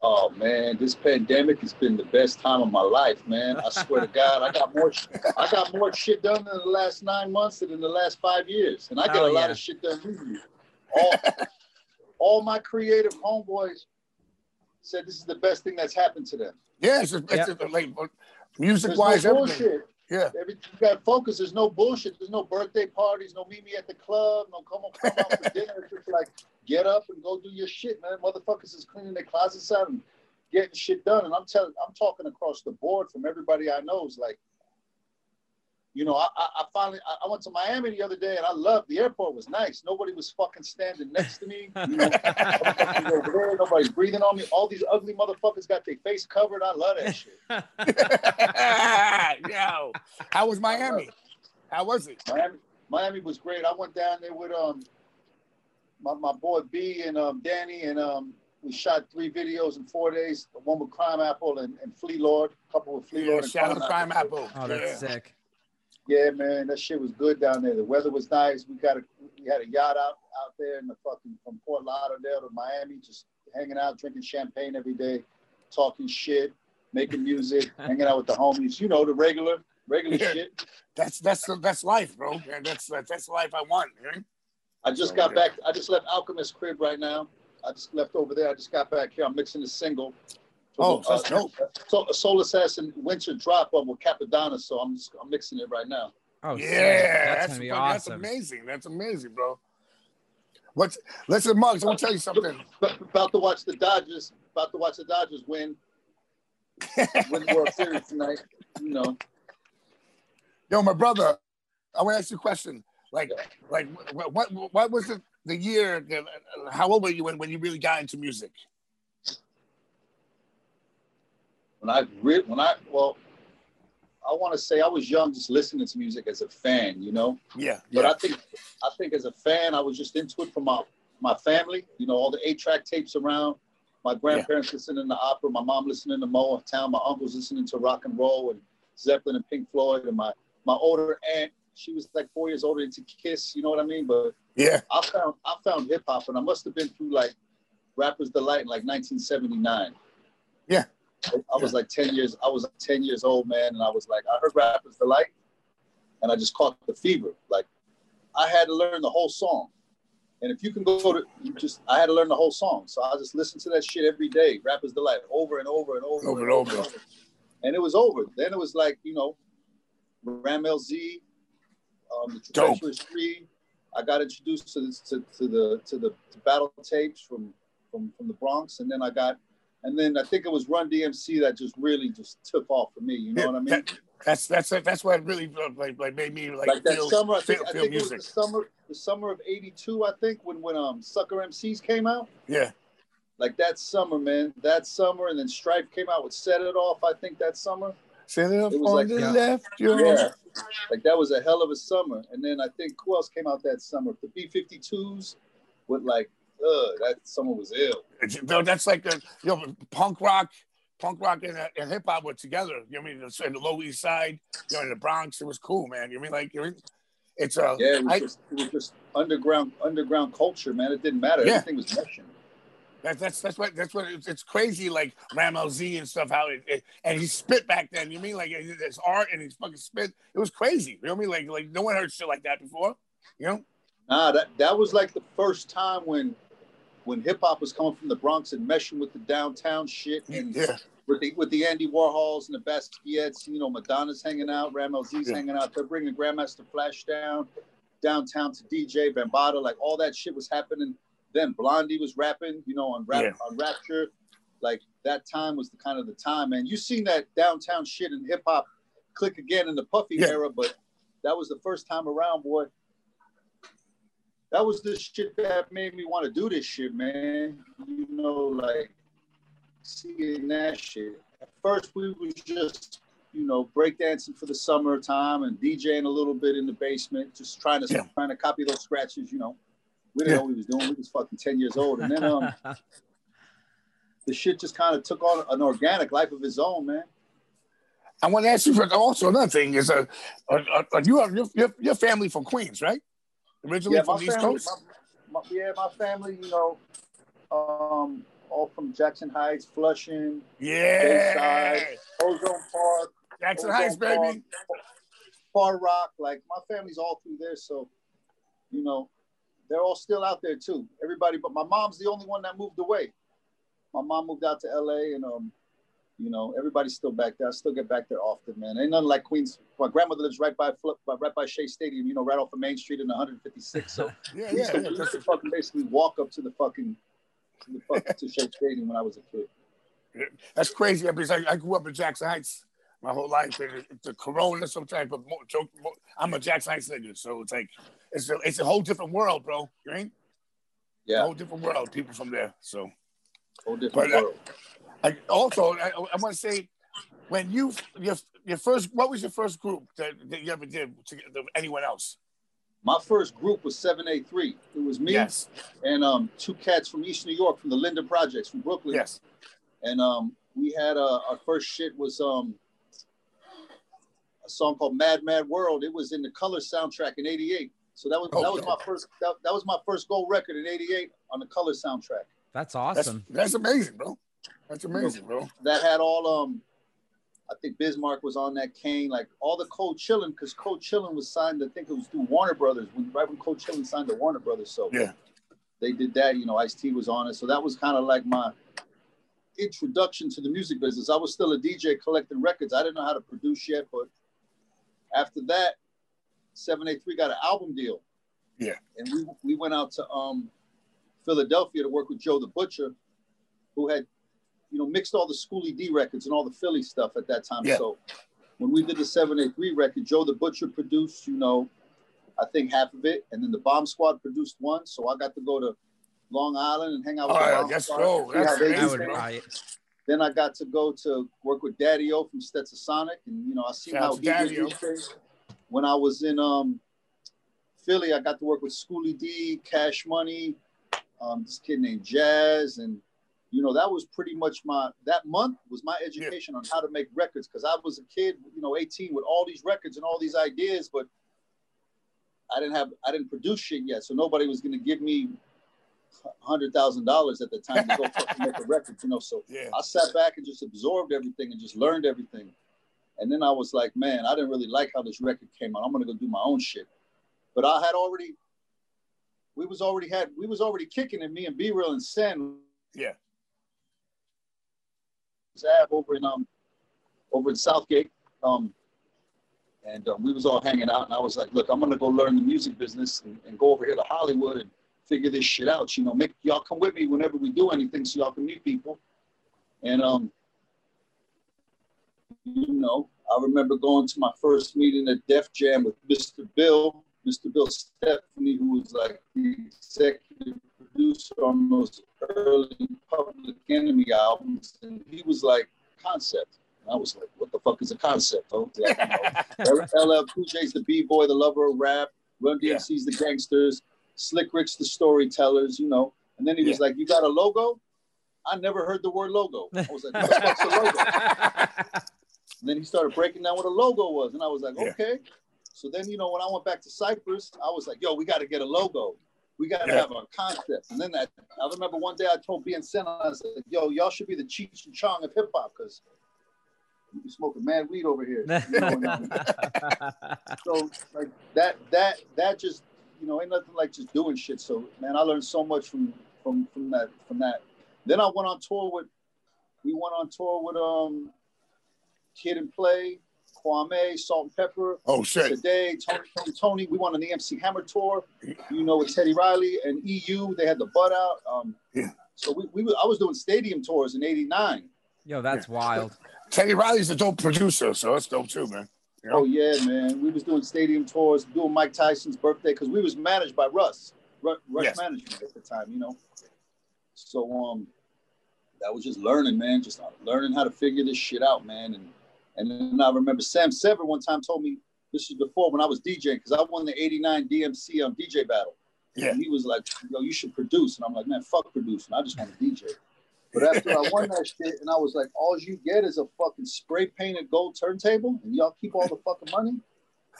Oh man, this pandemic has been the best time of my life, man. I swear to God, I got more. I got more shit done in the last nine months than in the last five years, and I get Hell a lot of shit done usually. All, all my creative homeboys said this is the best thing that's happened to them. Yeah, it's, just, it's Yeah. just, like music-wise, no everything. bullshit. Yeah. Every, you got focus. There's no bullshit. There's no birthday parties. No meet me at the club. No come on, come out for dinner. It's just like get up and go do your shit, man. Motherfuckers is cleaning their closets out and getting shit done. And I'm telling, I'm talking across the board from everybody I know. Is like, you know, I, I, I finally I, I went to Miami the other day and I loved the airport was nice. Nobody was fucking standing next to me. You know, motherfuckers there, nobody's breathing on me. All these ugly motherfuckers got their face covered. I love that shit. Yo, how was Miami? How was it? Miami, Miami was great. I went down there with um my, my boy B and um Danny and um we shot three videos in four days. One with Crimeapple and, and Flee Lord, a couple with Flea Yeah, Lord. and shout out to Crimeapple. Oh, that's yeah. sick. Yeah, man, that shit was good down there. The weather was nice. We got a we had a yacht out out there in the fucking from Fort Lauderdale to Miami, just hanging out, drinking champagne every day, talking shit, making music, hanging out with the homies. You know the regular regular Yeah. shit. That's that's the that's life, bro. Yeah, that's that's, that's the life I want. man. I just got back. I just left Alchemist crib right now. I just left over there. I just got back here. I'm mixing a single. Oh, that's dope. So a Soul Assassin Winter Drop um, with Cappadonna. So I'm just I'm mixing it right now. Oh, yeah, that's, that's, gonna be fucking- that's awesome. amazing. That's amazing, bro. What's listen, Muggs? I'm gonna tell you something. About to watch the Dodgers. About to watch the Dodgers win. win the World Series tonight. You know. Yo, my brother, I want to ask you a question. Like, like, what, what, what was the, the year? How old were you when, when you really got into music? When I re- when I well, I want to say I was young, just listening to music as a fan, you know. Yeah, But yeah. I think I think as a fan, I was just into it from my my family. You know, all the eight track tapes around. My grandparents listening to opera, my mom listening to Motown, my uncles listening to rock and roll and Zeppelin and Pink Floyd, and my my older aunt, she was like four years older into Kiss. You know what I mean? But yeah, I found I found hip hop, and I must have been through like Rappers Delight in like 1979. Yeah. I was like 10 years, I was 10 years old, man, and I was like, I heard Rappers Delight, and I just caught the fever. Like, I had to learn the whole song. And if you can go to, you just, I had to learn the whole song. So I just listened to that shit every day, Rappers Delight, over and over and over, Over and over. And it was over. Then it was like, you know, Rammellzee, um, the. Treacherous Three. I got introduced to, this, to, to the to the to battle tapes from, from from the Bronx, and then I got, and then I think it was Run DMC that just really just took off for me. You know what I mean? That- that's that's that's what really uh, like, like made me like, like that feel, summer, I think, feel, I think music. it was the summer, the summer of '82. I think when when um Sucker MCs came out. Yeah. Like that summer, man. That summer, and then Strafe came out with "Set It Off." I think that summer. Set it off It was on like- the Yeah. left. Yeah, like that was a hell of a summer. And then I think who else came out that summer? The B52s with like, uh, that someone was ill. It's- no, that's like the you know punk rock, punk rock and, uh, and hip hop were together. You know what I mean? In the Lower East Side, you know, in the Bronx, it was cool, man. You know I mean like you know, it's uh, Yeah, it was, I, just, it was just underground underground culture, man. It didn't matter. Yeah. Everything was meshing. That, that's that's what that's what it's, it's crazy like Ram Z and stuff how it, it and he spit back then you mean like it's art and he's fucking spit it was crazy you know what I mean like like no one heard shit like that before you know Nah, that that was like the first time when when hip hop was coming from the Bronx and meshing with the downtown shit and Yeah. with the with the Andy Warhols and the Basquiat's, you know, Madonna's hanging out, Rammellzee's Yeah. hanging out. They're bringing Grandmaster Flash down downtown to DJ Bambaataa, like all that shit was happening. Then Blondie was rapping, you know, on rap Yeah. on Rapture. Like that time was the kind of the time, man. You seen that downtown shit in hip hop click again in the Puffy era, but that was the first time around, boy. That was the shit that made me want to do this shit, man. You know, like seeing that shit. At first, we was just, you know, breakdancing for the summertime and DJing a little bit in the basement, just trying to Yeah. trying to copy those scratches. You know, we didn't Yeah. know what we was doing. We was fucking ten years old, and then um, the shit just kind of took on an organic life of its own, man. I want to ask you for also another thing is uh, are, are, are you are your, your your family from Queens right originally Yeah, from the East family, Coast my, my, yeah, my family, you know, um, all from Jackson Heights, Flushing, yeah Bayside, Ozone Park, Jackson Ozone Heights baby Park, Far Rock. Like my family's all through there, so you know, they're all still out there too. Everybody, but my mom's the only one that moved away. My mom moved out to LA, and um, you know, everybody's still back there. I still get back there often, man. Ain't nothing like Queens. My grandmother lives right by Flip, right by Shea Stadium. You know, right off of Main Street in 156. So yeah yeah, to, yeah used fucking basically walk up to the fucking to the fucking to Shea Stadium when I was a kid. that's crazy because I, I grew up in Jackson Heights my whole life a Corona some type of mo- joke mo- I'm a Jackson Heights nigga so it's like it's a, it's a whole different world bro you ain't a Yeah, whole different world people from there so. whole different But, uh, world. I, also, I, I want to say, when you your your first, what was your first group that, that you ever did to, to anyone else? My first group was 7A3. It was me Yes, and um, two cats from East New York, from the Linden Projects, from Brooklyn. yes, And um, we had uh, our first shit was um, a song called Mad Mad World. It was in the Color soundtrack in '88. So that was Oh, that was my first that, that was my first gold record in '88 on the Color soundtrack. That's that's awesome. that's amazing, bro. That's amazing, bro. That had all um, I think Biz Markie was on that. Kane, like all the Cold Chillin, because Cold Chillin was signed. I think it was through Warner Brothers when right when Cold Chillin signed to Warner Brothers. So Yeah, they did that. You know, Ice T was on it. So that was kind of like my introduction to the music business. I was still a DJ collecting records. I didn't know how to produce yet, but after that, 7A3 got an album deal. Yeah. And we, we went out to um, Philadelphia to work with Joe the Butcher, who had, you know, mixed all the Schoolly D records and all the Philly stuff at that time. Yeah. So when we did the 7A3 record, Joe the Butcher produced, you know, I think half of it. And then the Bomb Squad produced one. So I got to go to Long Island and hang out with Oh, the yeah, Bomb let's Squad, go. see how That's- they I would buy it. Then I got to go to work with Daddy O from Stetsasonic, and you know I seen Shout how he did Daddy-O. his thing. When I was in um, Philly, I got to work with Schoolly D, Cash Money, um, this kid named Jazz, and you know that was pretty much my that month was my education on how to make records because I was a kid, you know, 18 with all these records and all these ideas, but I didn't have I didn't produce shit yet, so nobody was gonna give me hundred thousand dollars at the time to go fucking make a record, you know. So Yeah. I sat back and just absorbed everything and just learned everything. And then I was like, man, I didn't really like how this record came out. I'm gonna go do my own shit. But I had already, we was already had, we was already kicking it. Me and B Real and Sen Yeah. Over in um over in Southgate. Um and um, we was all hanging out and I was like, look, I'm gonna go learn the music business and, and go over here to Hollywood and figure this shit out. You know, make y'all come with me whenever we do anything so y'all can meet people. And um you know, I remember going to my first meeting at Def Jam with Mr. Bill, Mr. Bill Stephney, who was like the executive producer on those early Public Enemy albums, and he was like, "Concept." And I was like, "What the fuck is a concept?" Oh, LL Cool J's the b-boy, the lover of rap. Run DMC's the gangsters. Slick Rick's the storytellers. You know. And then he was like, "You got a logo?" I never heard the word logo. I was like, "What the fuck's a logo?" And then he started breaking down what a logo was, and I was like, okay. So then, you know, when I went back to Cypress, I was like, yo, we got to get a logo. We got to Yeah. have a concept. And then that, I remember one day I told B and Sen, I said, yo, y'all should be the Cheech and Chong of hip hop because you be smoking mad weed over here. You know, so like that, that, that just, you know, ain't nothing like just doing shit. So man, I learned so much from from from that from that. Then I went on tour with, we went on tour with um, Kid and Play, Kwame, Salt-N-Pepa. Oh, shit. Today, Tony, Tony, Tony. We went on the MC Hammer tour. You know, with Teddy Riley and EU. They had the butt out. Um, yeah. So we, we I was doing stadium tours in '89. Yo, that's wild. Teddy Riley's a dope producer, so that's dope too, man. You know? Oh yeah, man. We was doing stadium tours, doing Mike Tyson's birthday because we was managed by Russ, Ru- Rush Yes. Management at the time, you know. So um, that was just learning, man. Just learning how to figure this shit out, man. And and then I remember Sam Sever one time told me this was before when I was DJing because I won the '89 DMC um, DJ battle. Yeah. And he was like, "Yo, you should produce," and I'm like, "Man, fuck producing. I just want to DJ." But after I won that shit, and I was like, all you get is a fucking spray painted gold turntable, and y'all keep all the fucking money.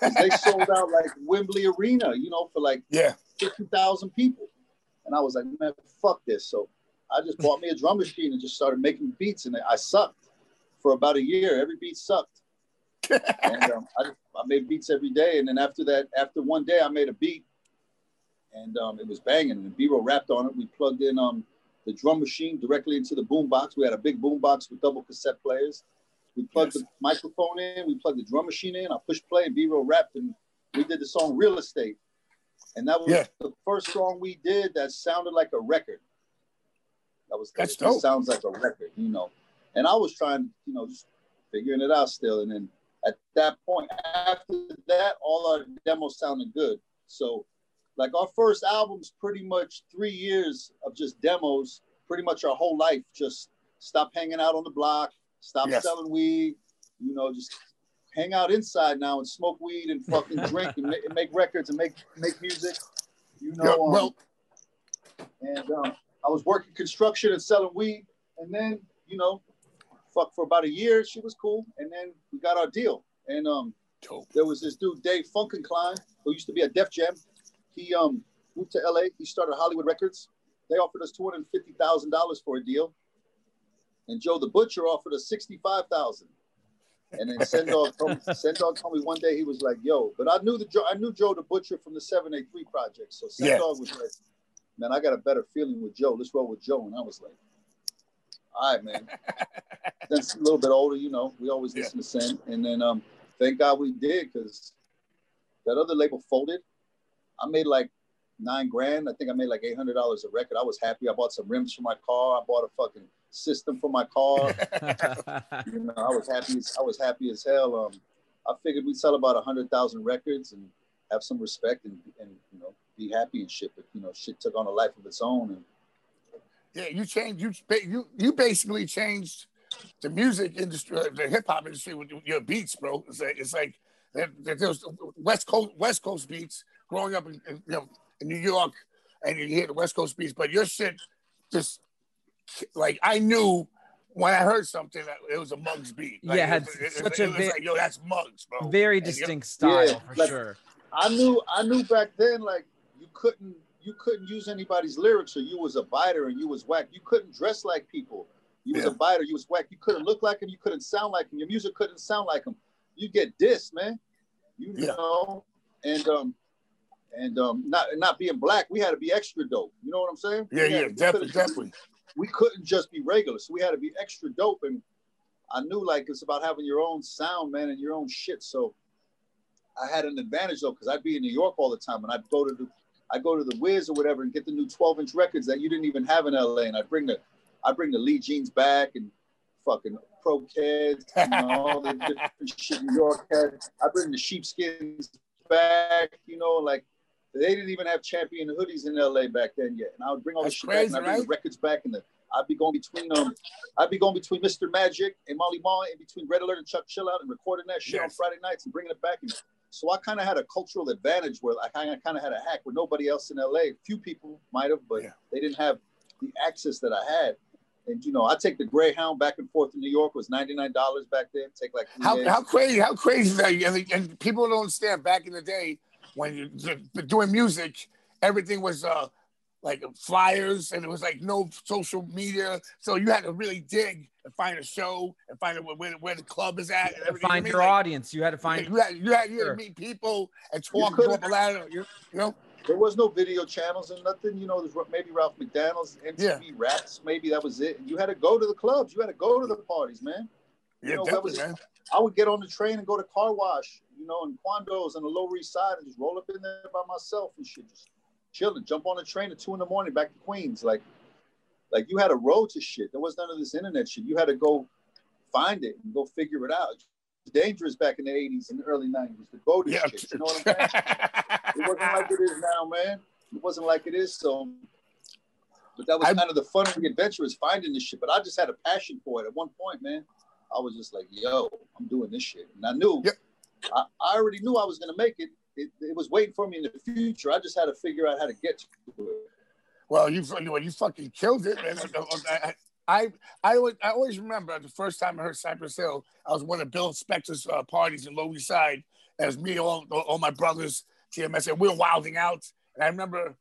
they sold out like Wembley Arena, you know, for like yeah. fifty thousand people. And I was like, man, fuck this. So I just bought me a drum machine and just started making beats, and I sucked for about a year. Every beat sucked. and um, I, I made beats every day, and then after that, after one day, I made a beat, and um, it was banging. And B-Real rapped on it. We plugged in um, the drum machine directly into the boom box. We had a big boom box with double cassette players. We plugged the microphone in. We plugged the drum machine in. I pushed play, and B-Real rapped, and we did the song "Real Estate." And that was Yeah. the first song we did that sounded like a record. That was That's it dope. sounds like a record, you know. And I was trying, you know, just figuring it out still. And then at that point, after that, all our demos sounded good. So, like our first album's pretty much three years of just demos. Pretty much our whole life, just stop hanging out on the block, stop Yes. selling weed, you know, just hang out inside now and smoke weed and fucking drink and, make, and make records and make make music. You know, Yeah, um, well- and um, I was working construction and selling weed, and then you know, for about a year, she was cool, and then we got our deal. And um, there was this dude Dave Funkenklein who used to be at Def Jam. He um moved to LA. He started Hollywood Records. They offered us two hundred fifty thousand dollars for a deal, and Joe the Butcher offered us sixty-five thousand. And then Sendog told Sendog told me one day he was like, "Yo," but I knew the Joe, I knew Joe the Butcher from the Seven Eight Three project. So Sendog Yeah. was like, "Man, I got a better feeling with Joe. Let's roll with Joe." And I was like, all right, man. then a little bit older, you know, we always listen to Sen, and then um, thank God we did because that other label folded. I made like nine grand. I think I made like eight hundred dollars a record. I was happy. I bought some rims for my car. I bought a fucking system for my car. you know, I was happy. As, I was happy as hell. Um, I figured we'd sell about a hundred thousand records and have some respect and, and you know be happy and shit. But you know, shit took on a life of its own. And Yeah, you changed. You you you basically changed the music industry, uh, the hip hop industry with your beats, bro. It's like it's like there, there- there's West Coast West Coast beats growing up in, in you know in New York, and you hear the West Coast beats, but your shit just like I knew when I heard something that it was a Muggs beat. Like, Yeah, it had it, was- it- such it a was ve- like yo, that's Muggs, bro. Very And, distinct style Yeah, for like- sure. I knew I knew back then like you couldn't you couldn't use anybody's lyrics or you was a biter and you was whack. You couldn't dress like people. You was a biter, you was whack. You couldn't look like him, you couldn't sound like him. Your music couldn't sound like him. You get dissed, man. You Yeah. know, and um and um not not being black, we had to be extra dope. You know what I'm saying? Yeah, We yeah, definitely, definitely. we couldn't just be regular, so we had to be extra dope. And I knew like it's about having your own sound, man, and your own shit. So I had an advantage though, because I'd be in New York all the time, and I'd go to the I'd go to the Wiz or whatever and get the new 12 inch records that you didn't even have in LA, and I'd bring the I bring the Lee Jeans back and fucking Pro-Keds, know, all the different shit New York had. I bring the sheepskins back, you know, like they didn't even have champion hoodies in LA back then yet. And I would bring all That's the shit crazy, back and I'd bring the records back and the I'd be going between um I'd be going between Mr. Magic and Marley Marl and between Red Alert and Chuck Chill Out and recording that shit on Friday nights and bringing it back. And so I kind of had a cultural advantage where I kind of had a hack where nobody else in LA, few people might have, but Yeah. they didn't have the access that I had. And you know, I take the Greyhound back and forth to New York it was ninety nine dollars back then. Take like How, days. how crazy? How crazy is that? And, and people don't understand. Back in the day, when you are doing music, everything was uh like flyers, and it was like no social media. So you had to really dig and find a show and find out where, where, where the club is at and find You your know what I mean? audience, you had to find. you had you had, you had Sure. to meet people and talk, couldn't- talk. You, you know, There was no video channels and nothing. You know, there's maybe Ralph McDaniels, MTV Raps, maybe that was it. You had to go to the clubs. You had to go to the parties, man. You yeah, know, that definitely, was- man. I would get on the train and go to car wash, you know, in Quando's on the Lower East Side and just roll up in there by myself and shit, just chilling. Jump on the train at two in the morning back to Queens. Like, like you had a road to shit. There was none of this internet shit. You had to go find it and go figure it out. It dangerous back in the '80s and the early '90s to go to Yeah. shit. You know what I'm saying? it wasn't like it is now, man. It wasn't like it is. So, but that was I- kind of the fun of the adventure is finding this shit. But I just had a passion for it. At one point, man, I was just like, "Yo, I'm doing this shit," and I knew, Yep. I, I already knew I was gonna make it. it. It was waiting for me in the future. I just had to figure out how to get to it. Well, you you, you fucking killed it, man. I, I, I, always, I always remember the first time I heard Cypress Hill. I was one of Bill Spector's uh, parties in Lower East Side. It was me, all, all my brothers, TMS, and we were wilding out. And I remember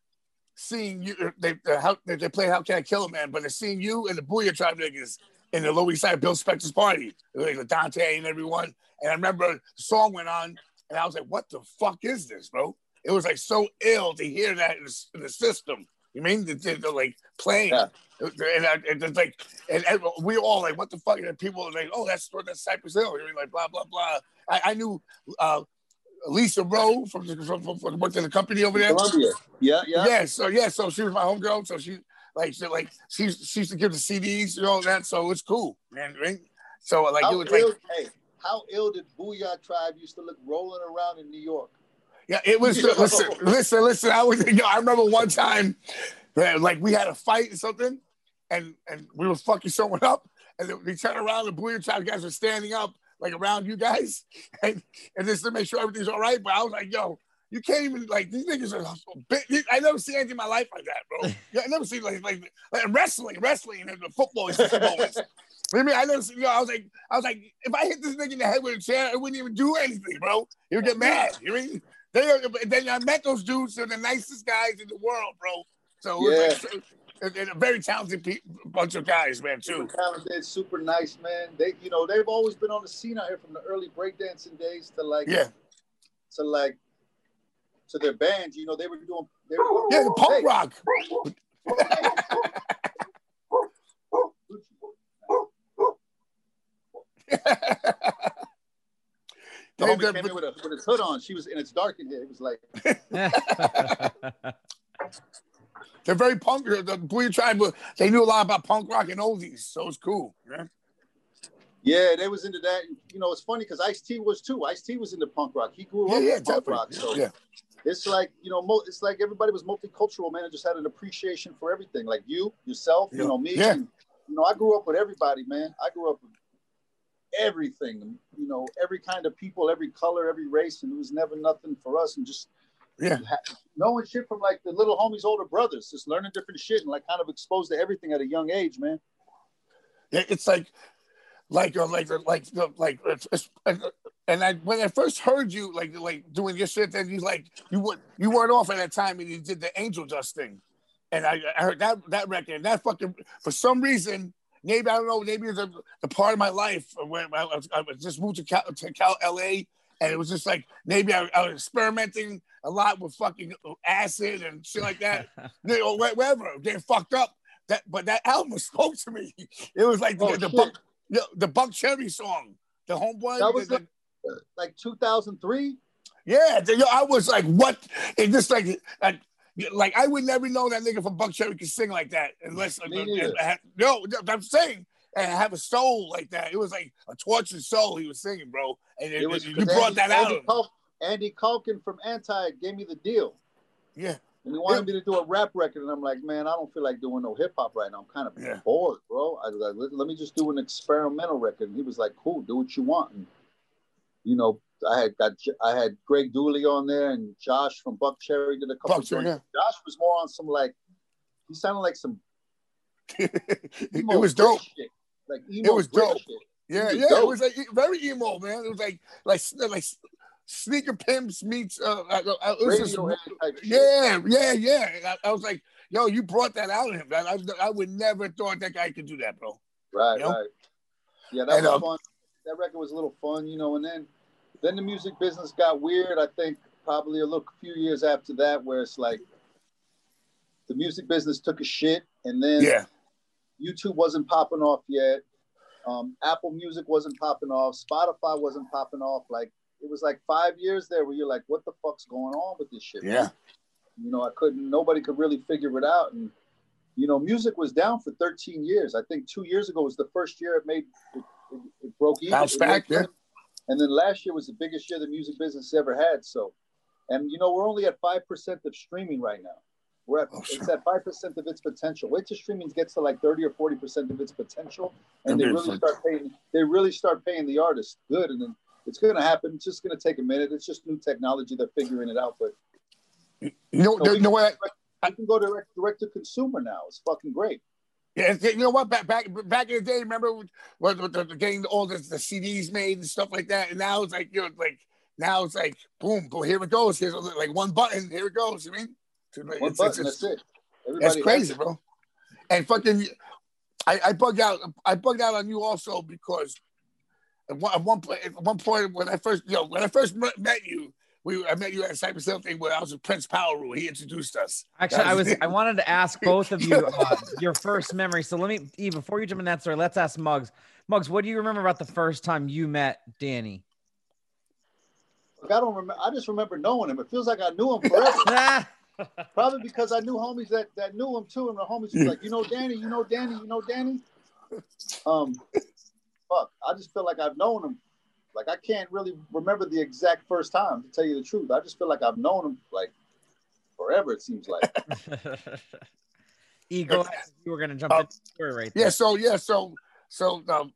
seeing you. They uh, how they, play How Can I Kill a Man, but they seeing you and the Boo-Yaa Tribe niggas in the Lower East Side Bill Spector's party, like Dante and everyone. And I remember the song went on, and I was like, "What the fuck is this, bro?" It was like so ill to hear that in the, in the system. You mean are like playing, Yeah. and, I, and it's like, and, and we all like, what the fuck? And people are like, oh, that's that's Cypress Hill. You're like, blah blah blah. I, I knew uh, Lisa Rowe from from, from, from worked in the company over there. Columbia, yeah, yeah. Yeah, so yeah, so she was my homegirl. So she like she like she she used to give the CDs, you know that. So it's cool, man. Right? So like How it was like hey, how ill did Boo-Yaa Tribe used to look rolling around in New York? Yeah, it was. Yo. listen, listen, listen. I was. Yo, I remember one time, like we had a fight or something, and and we were fucking someone up, and then we turned around, the Boo-Yaa Tribe guys were standing up like around you guys, and and just to make sure everything's all right. But I was like, yo. You can't even like these niggas are. big- I never seen anything in my life like that, bro. Yeah, I never seen like like, like wrestling, wrestling, and the football is moments. I mean, I never seen. You know, I was like, I was like, if I hit this nigga in the head with a chair, it wouldn't even do anything, bro. He would get mad. You know? I mean? They are, I met those dudes. They're the nicest guys in the world, bro. So yeah. Like, a very talented pe- bunch of guys, man, too. Super talented, super nice, man. They, you know, they've always been on the scene out here from the early breakdancing days to like, yeah, to like, to their bands. You know, they were doing, they were doing yeah, the punk rock. rock. homie came in with, a, with his hood on. She was, and it's dark in here. It was like, They're very punk. The Boo-Yaa Tribe, they knew a lot about punk rock and oldies, so it's cool. Yeah. yeah, they was into that. You know, it's funny because Ice T was too. Ice T was into punk rock. He grew Yeah, up yeah, with punk rock. So Yeah. it's like you know, mo- it's like everybody was multicultural, man, and just had an appreciation for everything. Like you, yourself, Yeah. you know, me. Yeah. And, you know, I grew up with everybody, man. I grew up with everything. You know, every kind of people, every color, every race, and it was never nothing for us. And just Yeah. knowing shit from like the little homies' older brothers, just learning different shit and like kind of exposed to everything at a young age, man. Yeah, it's like, like, uh, like, uh, like, uh, like, it's, it's, and, and I when I first heard you like, like doing your shit, then you like you were you weren't off at that time, and you did the Angel Dust thing, and I, I heard that that record, and that fucking for some reason. Maybe I don't know. Maybe it's a, the part of my life when I, was, I was just moved to Cal, to Cal, LA, and it was just like maybe I, I was experimenting a lot with fucking acid and shit like that, you know, whatever, getting fucked up. That, but that album spoke to me. It was like the, Oh, the shit. Buck, the, the Buckcherry song, the homeboy. That was the- like, like 2003. yeah, the- yo, I was like, what? It just like, like, like I would never know that nigga from Buckcherry could sing like that unless, uh, Me uh, neither. I had- no, I'm saying, and have a soul like that. It was like a tortured soul he was singing, bro. And it, It was you brought Andy, that out. Andy, of Andy Kaulkin from Anti gave me the deal. Yeah. And he wanted me to do a rap record, and I'm like, man, I don't feel like doing no hip hop right now. I'm kind of Yeah. bored, bro. I was like, let, let me just do an experimental record. And he was like, cool, do what you want. And you know, I had got I had Greg Dulli on there, and Josh from Buckcherry did a couple. Buckcherry, joints. Josh was more on some like, he sounded like some. it was dope. Shit. Like emo It was dope. Shit. Yeah, yeah, dope. it was like very emo, man. It was like like like sneaker pimps meets. Uh, uh, uh, it was just- yeah, yeah, yeah. I, I was like, yo, you brought that out of him. man. I, I would never thought that guy could do that, bro. Right, You know? right. Yeah, that And, was um, fun. That record was a little fun, you know. And then, then the music business got weird. I think probably a little few years after that, where it's like the music business took a shit, and then Yeah, YouTube wasn't popping off yet. Um, Apple Music wasn't popping off. Spotify wasn't popping off. Like it was like five years there where you're like, what the fuck's going on with this shit? man? yeah, You know, I couldn't. Nobody could really figure it out, and you know, music was down for 13 years. I think two years ago was the first year it made it, it, it broke even. Bounced back, yeah. And then last year was the biggest year the music business ever had. So, and you know, we're only at five percent of streaming right now. We're at Oh, it's sure. at five percent of its potential. Wait till streaming gets to like 30 or 40 percent of its potential, and they really start paying. They really start paying the artists good, and then it's going to happen. It's just going to take a minute. It's just new technology. They're figuring it out, but you know, So you know what? you can go direct direct to consumer now. It's fucking great. Yeah, you know what? Back back back in the day, remember when, when the, getting all the, the CDs made and stuff like that, and now it's like you know, like now it's like boom, boom, here it goes. Here's like one button, here it goes. You mean? One it's- button, it's- that's it. That's crazy, it. bro. And fucking, I, I bugged out. I bugged out on you also because at one, at one point, at one point when I first, you know, when I first met you, we I met you at a Cypress Hill thing where I was with Prince Power Rule. He introduced us. Actually, That I was I wanted to ask both of you uh, your first memory. So let me, Eve, before you jump in that story, let's ask Muggs. Muggs, what do you remember about the first time you met Danny? Like, I don't remember. I just remember knowing him. It feels like I knew him forever. Probably because I knew homies that, that knew him too, and the homies was like, you know Danny, you know Danny, you know Danny. Um, fuck, I just feel like I've known him. Like I can't really remember the exact first time to tell you the truth. I just feel like I've known him like forever. It seems like. E, go ahead. You were gonna jump Uh, into the story right there. Yeah, so yeah, so so um,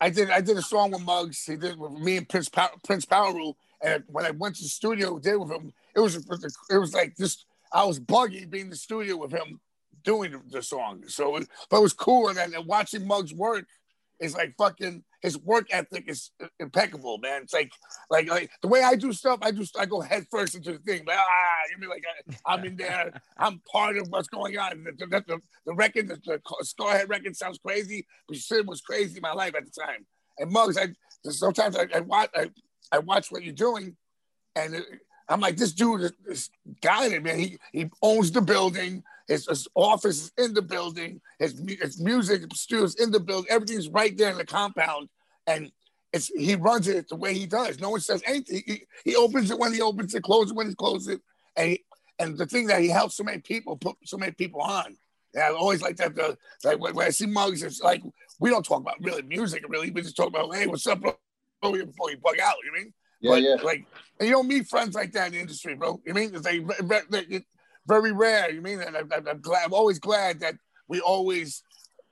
I did I did a song with Muggs. He did with me and Prince Power, Prince Power Rule. And when I went to the studio, did with him, it was it was like just I was buggy being in the studio with him doing the, the song. So, it, but it was cool. And then watching Muggs work is like fucking his work ethic is impeccable, man. It's like like like the way I do stuff. I do I go head first into the thing. Like, ah, you mean like I, I'm in there. I'm part of what's going on. The, the, the, the record, the, the Scarhead record sounds crazy, but shit was crazy in my life at the time. And Muggs, I sometimes I, I watch I, I watch what you're doing, and it, I'm like, this dude is, is got it, man. He he owns the building. His, his office is in the building. His, his music studios in the building. Everything's right there in the compound, and it's he runs it the way he does. No one says anything. He, he opens it when he opens it, closes it when he closes it, and he, and the thing that he helps so many people put so many people on. And I always like that. The like when, when I see Muggs, it's like we don't talk about really music. Really, we just talk about hey, what's up, bro? Before you bug out, you mean? Yeah, but, yeah. Like and you don't meet friends like that in the industry, bro. You mean it's like very rare. You mean? And I'm, I'm- I'm glad. I'm always glad that we always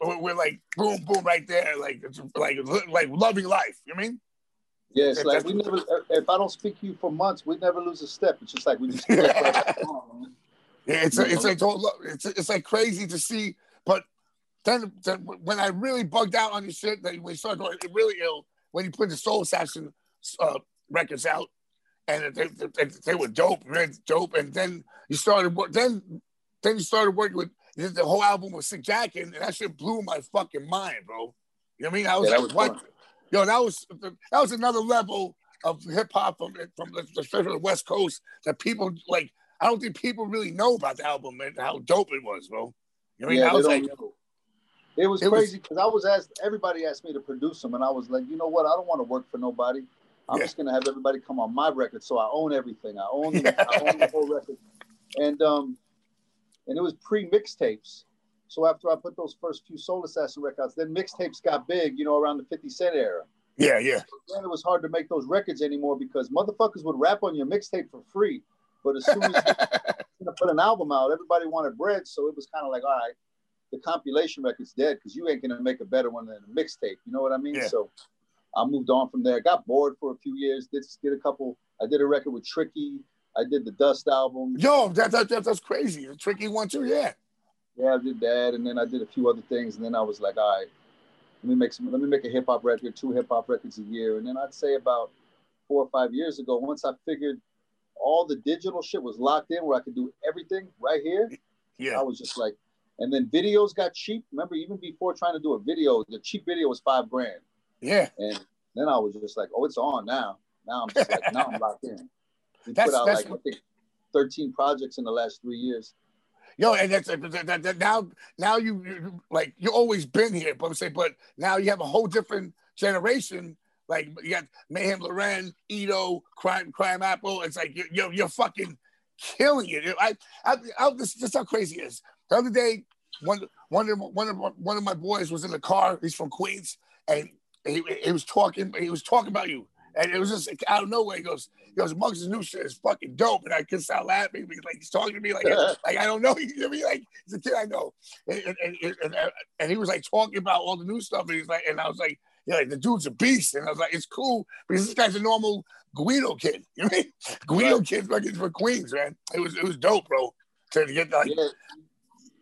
we're like boom, boom, right there, like it's like like loving life. You mean? Yes, like we never. If I don't speak to you for months, we never lose a step. It's just like we just. Yeah, it's it's like it's it's like crazy to see, but then, then when I really bugged out on your shit, that when you started going really ill, when you put the Soul Assassin uh, records out, and they, they, they were dope, man, dope, and then you started then then you started working with the whole album with Sick Jack, and that shit blew my fucking mind, bro. You know what I mean? I was Yeah, that like, what? fun. Yo, that was that was another level of hip hop from from the, especially the West Coast that people like. I don't think people really know about the album and how dope it was, bro. You know what I mean? I was like, know. It was It was- crazy because I was asked. Everybody asked me to produce them, and I was like, you know what? I don't want to work for nobody. I'm Yeah. just gonna have everybody come on my record, so I own everything. I own, the, I own the whole record, and um, and it was pre mixtapes. So after I put those first few Soul Assassin records, then mixtapes got big, you know, around the 50 Cent era. yeah, yeah, Then it was hard to make those records anymore because motherfuckers would rap on your mixtape for free. But as soon as you put an album out, everybody wanted bread. So it was kind of like, all right, the compilation record's dead because you ain't gonna make a better one than a mixtape. You know what I mean? Yeah. So I moved on from there. Got bored for a few years. Did did a couple. I did a record with Tricky. I did the Dust album. Yo, that, that, that that's crazy. The tricky one too, yeah. Yeah, I did that, and then I did a few other things, and then I was like, all right, let me make some, let me make a hip hop record, two hip hop records a year, and then I'd say about four or five years ago, once I figured all the digital shit was locked in, where I could do everything right here, Yeah. I was just like, and then videos got cheap. Remember, even before trying to do a video, the cheap video was five grand, Yeah. and then I was just like, oh, it's on now. Now I'm just like, now I'm locked in. We That's- put out that's like think 13 projects in the last three years. Yo, and that's that, that, now now you, you like you always been here, but I'm saying, but now you have a whole different generation. Like you got Mayhem Lauren, Eto, Crime Crimeapple. It's like you're you're, you're fucking killing it. I I, I this this how crazy it is. The other day, one one of one of one of my boys was in the car. He's from Queens, and he, he was talking. He was talking about you, and it was just out of nowhere. He goes, he goes, Muggs' new shit is fucking dope, and I couldn't stop laughing because like he's talking to me like like I don't know. You know I mean? Like he's a kid I know, and and, and, and, uh, and he was like talking about all the new stuff, and he's like, and I was like. Yeah, like the dude's a beast, and I was like, it's cool because this guy's a normal Guido kid. You know what I mean? Guido kid fucking for Queens, man. It was it was dope, bro. To get like, yeah,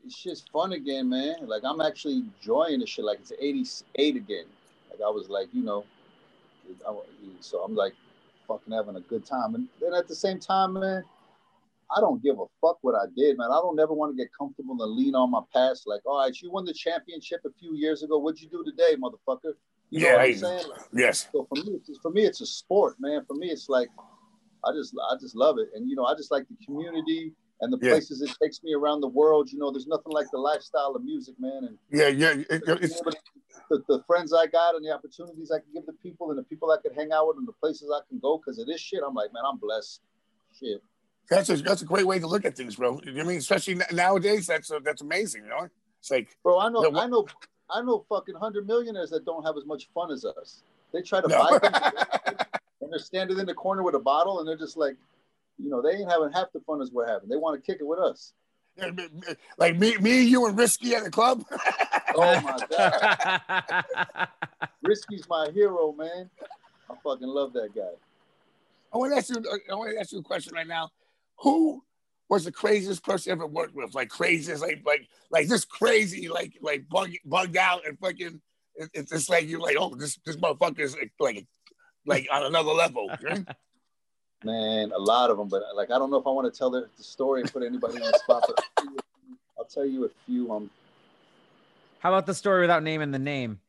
it's just fun again, man. Like I'm actually enjoying the shit. Like it's 88 again. Like I was like, you know, so I'm like fucking having a good time. And then at the same time, man, I don't give a fuck what I did, man. I don't ever want to get comfortable and lean on my past. Like, all right, you won the championship a few years ago. What'd you do today, motherfucker? You know Yeah, I'm saying? Like, yes, so for me, it's, for me, it's a sport, man. For me, it's like I just I just love it, and you know, I just like the community and the Yeah. places it takes me around the world. You know, there's nothing like the lifestyle of music, man, and yeah, yeah. it- it- it's, the, the friends I got and the opportunities I can give the people and the people I could hang out with and the places I can go because of this shit. I'm like, man, I'm blessed. Shit. that's a that's a great way to look at things, bro. You know I mean, especially nowadays, that's uh, that's amazing. You know, it's like, Bro, I know, Yeah, what- I know, I know, fucking hundred millionaires that don't have as much fun as us. They try to No. buy things, and they're standing in the corner with a bottle, and they're just like, you know, they ain't having half the fun as we're having. They want to kick it with us. Like me, me, you, and Risky at the club. Oh my god, Risky's my hero, man. I fucking love that guy. I want to ask you. Uh, I want to ask you a question right now. Who was the craziest person you ever worked with? Like craziest, like like like this crazy, like like bug, bugged out and fucking. It's just like you're like, oh, this this motherfucker is like like, like on another level. Man, a lot of them, but like I don't know if I want to tell the, the story and put anybody on the spot. But I'll tell you a few. Um, How about the story without naming the name?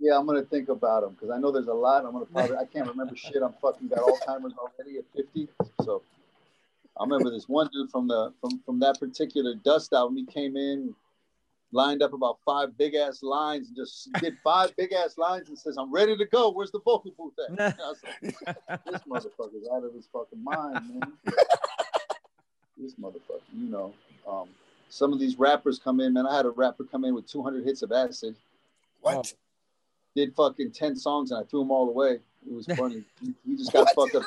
yeah, I'm gonna think about them because I know there's a lot. I'm gonna probably I can't remember shit. I'm fucking got Alzheimer's already at 50. So I remember this one dude from the from from that particular Dust album. He came in. Lined up about five big ass lines and just did five big ass lines and says, "I'm ready to go. Where's the vocal booth at?" I was like, this motherfucker's out of his fucking mind, man. this motherfucker, you know. Um, some of these rappers come in, man. I had a rapper come in with 200 hits of acid. What? Did fucking 10 songs and I threw them all away. It was funny. He- he just got fucked up.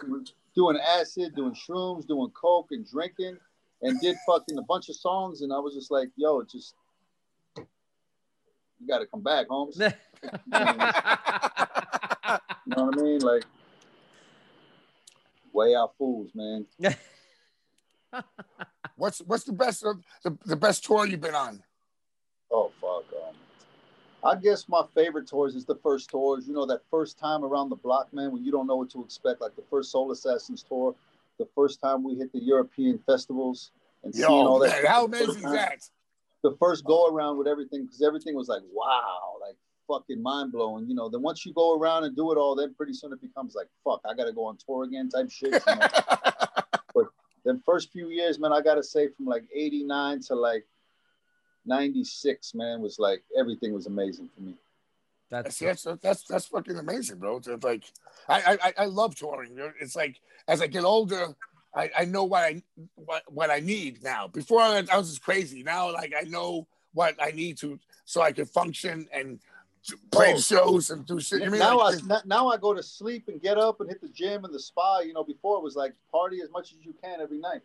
Doing acid, doing shrooms, doing coke and drinking, and did fucking a bunch of songs. And I was just like, yo, just, you got to come back, Holmes. you know what I mean? Like, way out fools, man. What's what's the best of the, the best tour you've been on? Oh fuck. Um, I guess my favorite tours is the first tours. You know that first time around the block, man, when you don't know what to expect. Like the first Soul Assassins tour, the first time we hit the European festivals and seeing all Yo, that. man, how amazing is that? The first go around with everything, because everything was like wow, like fucking mind blowing. You know, then once you go around and do it all, then pretty soon it becomes like fuck, I gotta go on tour again type shit. You know? but then first few years, man, I gotta say from like '89 to like 96, man, was like everything was amazing for me. That's That's that's that's, that's fucking amazing, bro. It's it's like I, I I love touring. It's like as I get older, I, I know what I what, what I need now. Before I, I was just crazy. Now like I know what I need to so I can function and play Oh. shows and do shit. I mean, now like, I now I go to sleep and get up and hit the gym and the spa. You know, before it was like party as much as you can every night.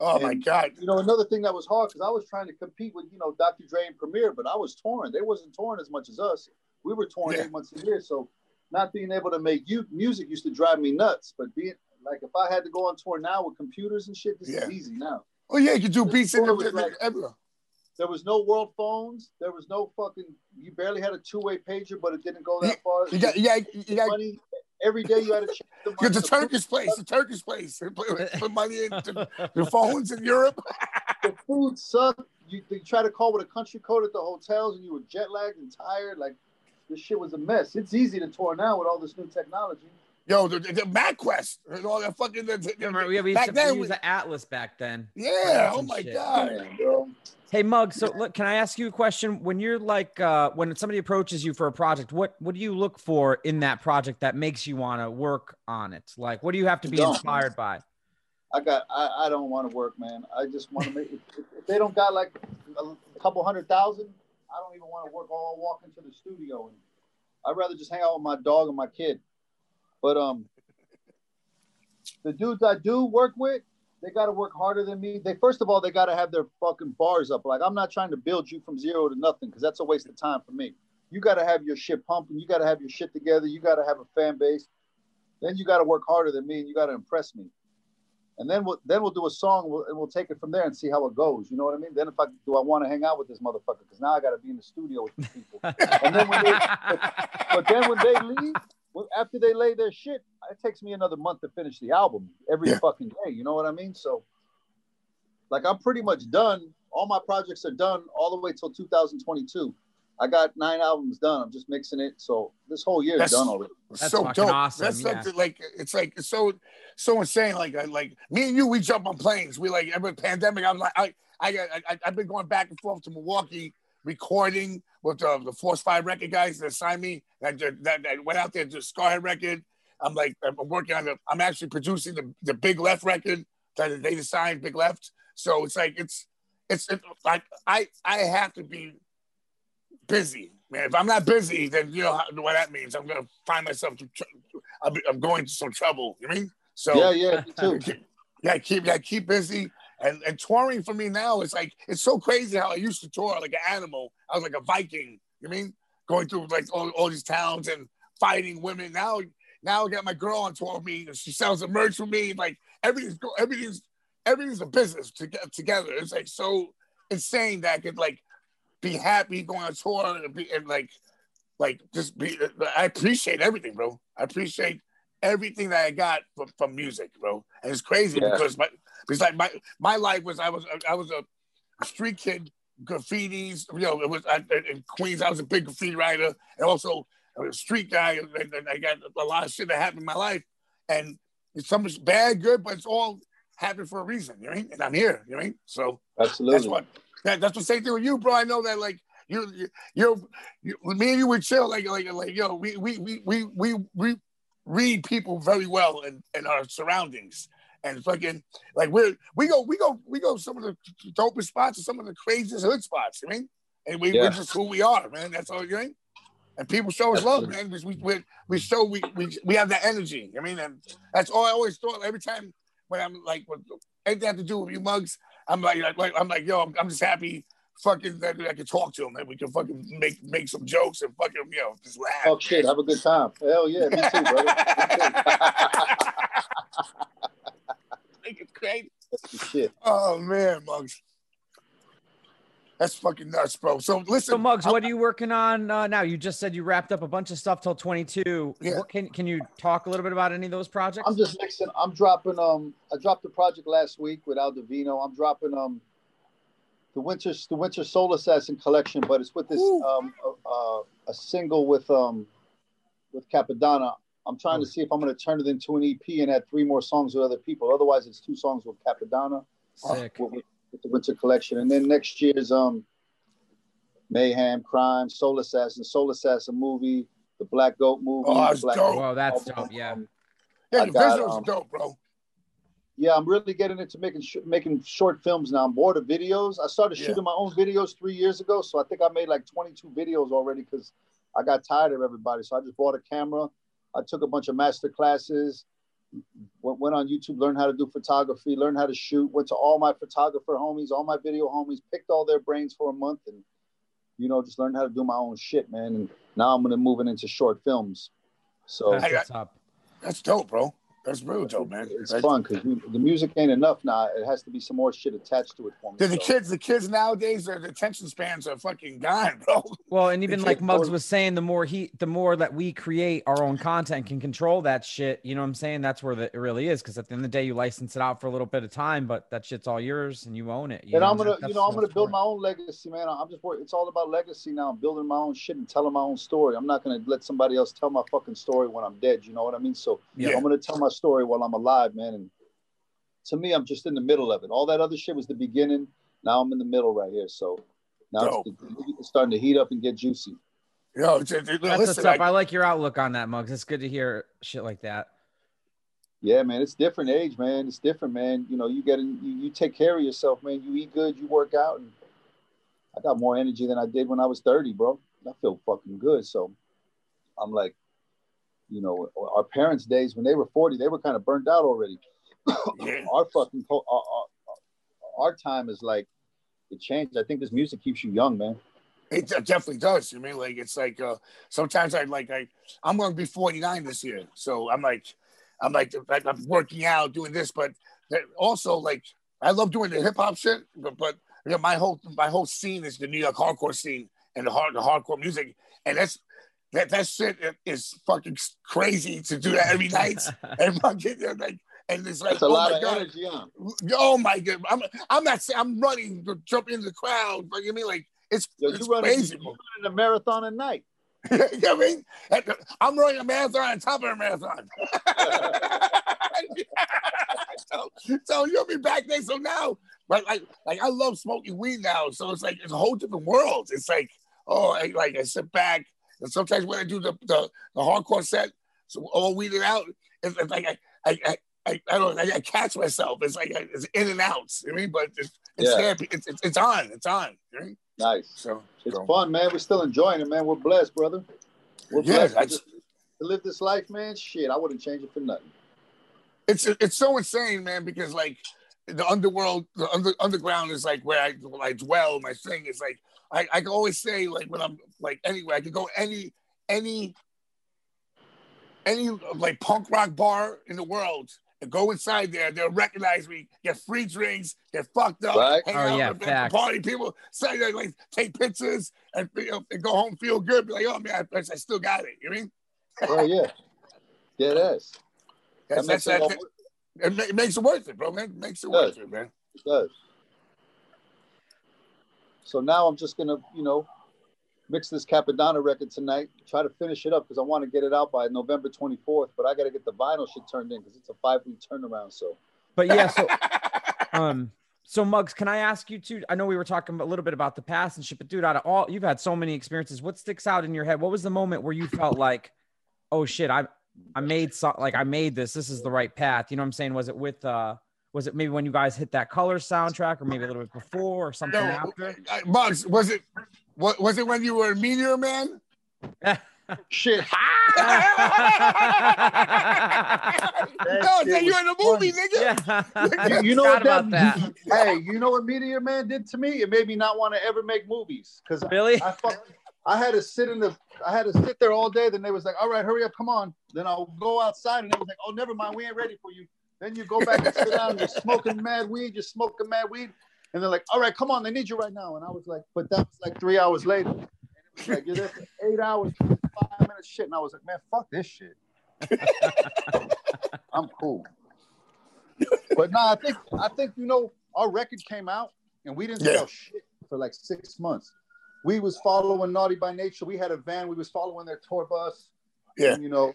oh my god, You know, another thing that was hard because I was trying to compete with you know Dr. Dre and Premier, but I was touring. They wasn't touring as much as us. We were touring Yeah. eight months a year, so not being able to make you music used to drive me nuts. But being like, if I had to go on tour now with computers and shit, this Yeah. is easy now. oh yeah, you can do beats in every, like- everywhere. There was no world phones. There was no fucking. You barely had a two way pager, but it didn't go that far. You got you got you got money every day. You had to check the money. The Turkish place, the Turkish place. Put, money into the phones in Europe. the food sucked. You, you try to call with a country code at the hotels, and you were jet lagged and tired. Like this shit was a mess. It's easy to tour now with all this new technology. Yo, the, the, the MapQuest and all that fucking. The, the, Remember, we, we back used then, use we- the Atlas back then. yeah. Oh my shit. god. Man. Hey Mug, so look, can I ask you a question? When you're like, uh, when somebody approaches you for a project, what what do you look for in that project that makes you want to work on it? Like, what do you have to be Don't. inspired by? I got. I, I don't want to work, man. I just want to make. If, if they don't got like a couple hundred thousand, I don't even want to work. I'll walk into the studio, and I'd rather just hang out with my dog and my kid. But um, the dudes I do work with, they got to work harder than me. They first of all, they got to have their fucking bars up. Like I'm not trying to build you from zero to nothing because that's a waste of time for me. You got to have your shit pumping. You got to have your shit together. You got to have a fan base. Then you got to work harder than me, and you got to impress me. And then we'll then we'll do a song and we'll, and we'll take it from there and see how it goes. You know what I mean? Then if I do, I want to hang out with this motherfucker because now I got to be in the studio with these people. and then when they, but, but then when they leave, after they lay their shit, it takes me another month to finish the album every Yeah. fucking day. You know what I mean? So, like, I'm pretty much done. All my projects are done all the way till 2022. I got nine albums done. I'm just mixing it. So this whole year is done already. That's so fucking dope. awesome, That's yeah. something like it's like it's so so insane. Like I- like me and you, we jump on planes. We like every pandemic. I'm like I I got I, I've been going back and forth to Milwaukee recording with the, the Force Five record guys that signed me. That, that, that went out there to Skarhead record. I'm like I'm working on the. I'm actually producing the the Big Left record that they signed Big Left. So it's like it's it's it, like I I have to be busy, man. If I'm not busy, then you know how, what that means. I'm gonna find myself. Tr- I'm, I'm going to some trouble. You mean? So Yeah, yeah, me too. keep- yeah, keep yeah, keep busy. And and touring for me now is like it's so crazy how I used to tour like an animal. I was like a Viking. You mean going through like all, all these towns and fighting women. Now now I got my girl on tour with me. And she sells the merch for me. Like everything's go- everything's everything's a business to get together. It's like so insane that I could like be happy going on tour and, be, and like like just be. I appreciate everything, bro. I appreciate everything that I got from, from music, bro. And it's crazy Yeah. because my because like my my life was I was I was a street kid, graffitis. You know, it was I, in Queens. I was a big graffiti writer, and also I was a street guy. And, and I got a lot of shit that happened in my life, and it's some bad, good, but it's all happened for a reason. You know I mean? And I'm here. You know I mean? So Absolutely. that's what that, that's the same thing with you, bro. I know that like you, you, you, you, me and you would chill like, like, like, yo, we, we, we, we, we, we read people very well in, in our surroundings. And fucking like we're we go we go we go some of the dopest spots and some of the craziest hood spots. I mean? And we, Yeah. we're just who we are, man. That's all you mean. And people show us love, man. because We we we show we we we have that energy. I mean, and that's all I always thought. Every time when I'm like, with anything to do with you Muggs, I'm like, like, like I'm like, yo, I'm, I'm just happy, fucking that I can talk to him and we can fucking make make some jokes and fucking you know just laugh. Oh shit, have a good time. Hell yeah, me too, brother. think it's great. Shit. Oh man, Muggs. That's fucking nuts, bro. So listen, So Muggs, what are you working on uh, now? You just said you wrapped up a bunch of stuff till 22. What can can you talk a little bit about any of those projects? I'm just mixing. I'm dropping. Um, I dropped a project last week with Al Divino. I'm dropping um, the winter the winter Soul Assassin collection, but it's with this um, uh, a single with um, with Cappadonna. I'm trying to see if I'm going to turn it into an EP and add three more songs with other people. Otherwise, it's two songs with Cappadonna. Sick. With, with- with the winter collection, and then next year's um, Mayhem, Crime, Soul Assassin, Soul Assassin movie, the Black Goat movie. Oh, that's Black dope. Goat that's dope. Yeah. yeah, the got, visuals um, are dope, bro. Yeah, I'm really getting into making sh- making short films now. I'm bored of videos. I started Yeah. shooting my own videos three years ago, so I think I made like 22 videos already because I got tired of everybody. So I just bought a camera. I took a bunch of master classes, went, went on YouTube, learned how to do photography, learned how to shoot. Went to all my photographer homies, all my video homies, picked all their brains for a month, and you know just learned how to do my own shit, man. And now I'm gonna move it into short films. So That's I- That's dope, bro. That's real dope, man. it's That's- fun because the music ain't enough now. It has to be some more shit attached to it for me. The, the So- kids, the kids nowadays, their attention spans are fucking gone, bro. Well, and even like can't Muggs was saying, the more he, the more that we create our own content, can control that shit. You know what I'm saying? That's where the, it really is. Because at the end of the day, you license it out for a little bit of time, but that shit's all yours and you own it. you and know? I'm gonna, That- you know, I'm gonna build my own legacy, man. I'm just working. It's all about legacy now. I'm building my own shit and telling my own story. I'm not gonna let somebody else tell my fucking story when I'm dead. You know what I mean? So Yeah. I'm gonna tell my story while I'm alive, man. And to me, I'm just in the middle of it. All that other shit was the beginning. Now I'm in the middle right here. So now it's, it's starting to heat up and get juicy. Yo, it's, it. That's listen, what's up. I- I like your outlook on that, Muggs. It's good to hear shit like that. Yeah, man, it's different age, man. It's different, man. You know, you get in, you, you take care of yourself, man. You eat good, you work out, and I got more energy than I did when I was 30, bro. I feel fucking good. So I'm like, you know, our parents' days when they were 40, they were kind of burnt out already. our fucking our, our, our time is like it changed. I think this music keeps you young, man. It definitely does. I mean, like it's like uh sometimes I like I I'm going to be 49 this year, so I'm like I'm like, I'm working out, doing this, but that- also like I love doing the hip hop shit, but but you know, my whole my whole scene is the New York hardcore scene and the hard the hardcore music, and that's that that shit is fucking crazy to do that every night and fucking like. And it's like, That's a oh lot my of God. energy, huh? Oh my god! I'm I'm not saying I'm running, jumping in the crowd, but you mean like it's, Yo, it's you running, crazy. you running a marathon at night. you know what I mean? I'm running a marathon on top of a marathon. so, so you'll be back there. So now, but like, like I love smoking weed now. So it's like it's a whole different world. It's like, oh, I, like I sit back, and sometimes when I do the the, the hardcore set, so all weeded out, it's, it's like I I. I I, I don't. I, I catch myself. It's like it's in and outs. You know I mean, but it's it's Yeah. It's, it's it's on. It's on. You know I? Nice. So It's so- fun, man. We're still enjoying it, man. We're blessed, brother. We're blessed that's- just- to live this life, man. Shit, I wouldn't change it for nothing. it's it's so insane, man, because like the underworld, the under, underground is like where I where I dwell. My thing is like I, I can always say like when I'm like anywhere, I could go any any any like punk rock bar in the world and go inside there. They'll recognize me, get free drinks, get fucked up, Right. hang Oh, out yeah, with the facts. party people, say they like take pictures and, you know, and go home feel good. Be like, oh man, I, I still got it. You know what I mean? Oh yeah, yeah, ass. That's, That that's, makes it all that, it, it makes it worth it, bro, man. It makes it Does. worth it, man. It does. So now I'm just gonna, you know, mix this Cappadonna record tonight. Try to finish it up because I want to get it out by November 24th. But I got to get the vinyl shit turned in because it's a five week turnaround. So But yeah, so um, So Muggs, can I ask you too? I know we were talking a little bit about the past and shit, but dude, out of all you've had so many experiences, what sticks out in your head? What was the moment where you felt like, oh shit, I I made so like I made this. This is the right path. You know what I'm saying? Was it with uh was it maybe when you guys hit that color soundtrack or maybe a little bit before or something No, after? Bugs, was it what was it when you were a Meteor Man? Shit. no, shit you're in the movie, nigga. Yeah. You, you know what Forgot that, about Hey, you know what Meteor Man did to me? It made me not want to ever make movies because Really? I, I, fuck- I had to sit in the I had to sit there all day. Then they was like, "All right, hurry up, come on." Then I'll go outside, and they was like, "Oh, never mind, we ain't ready for you." Then you go back and sit down. You're smoking mad weed. You're smoking mad weed, and they're like, "All right, come on, they need you right now." And I was like, "But that was like three hours later." And it was like, "You're there for eight hours, five minutes shit," and I was like, "Man, fuck this shit." I'm cool. But no, I think I think you know our record came out and we didn't Yeah. sell shit for like six months. We was following Naughty by Nature. We had a van. We was following their tour bus. Yeah. and, you know,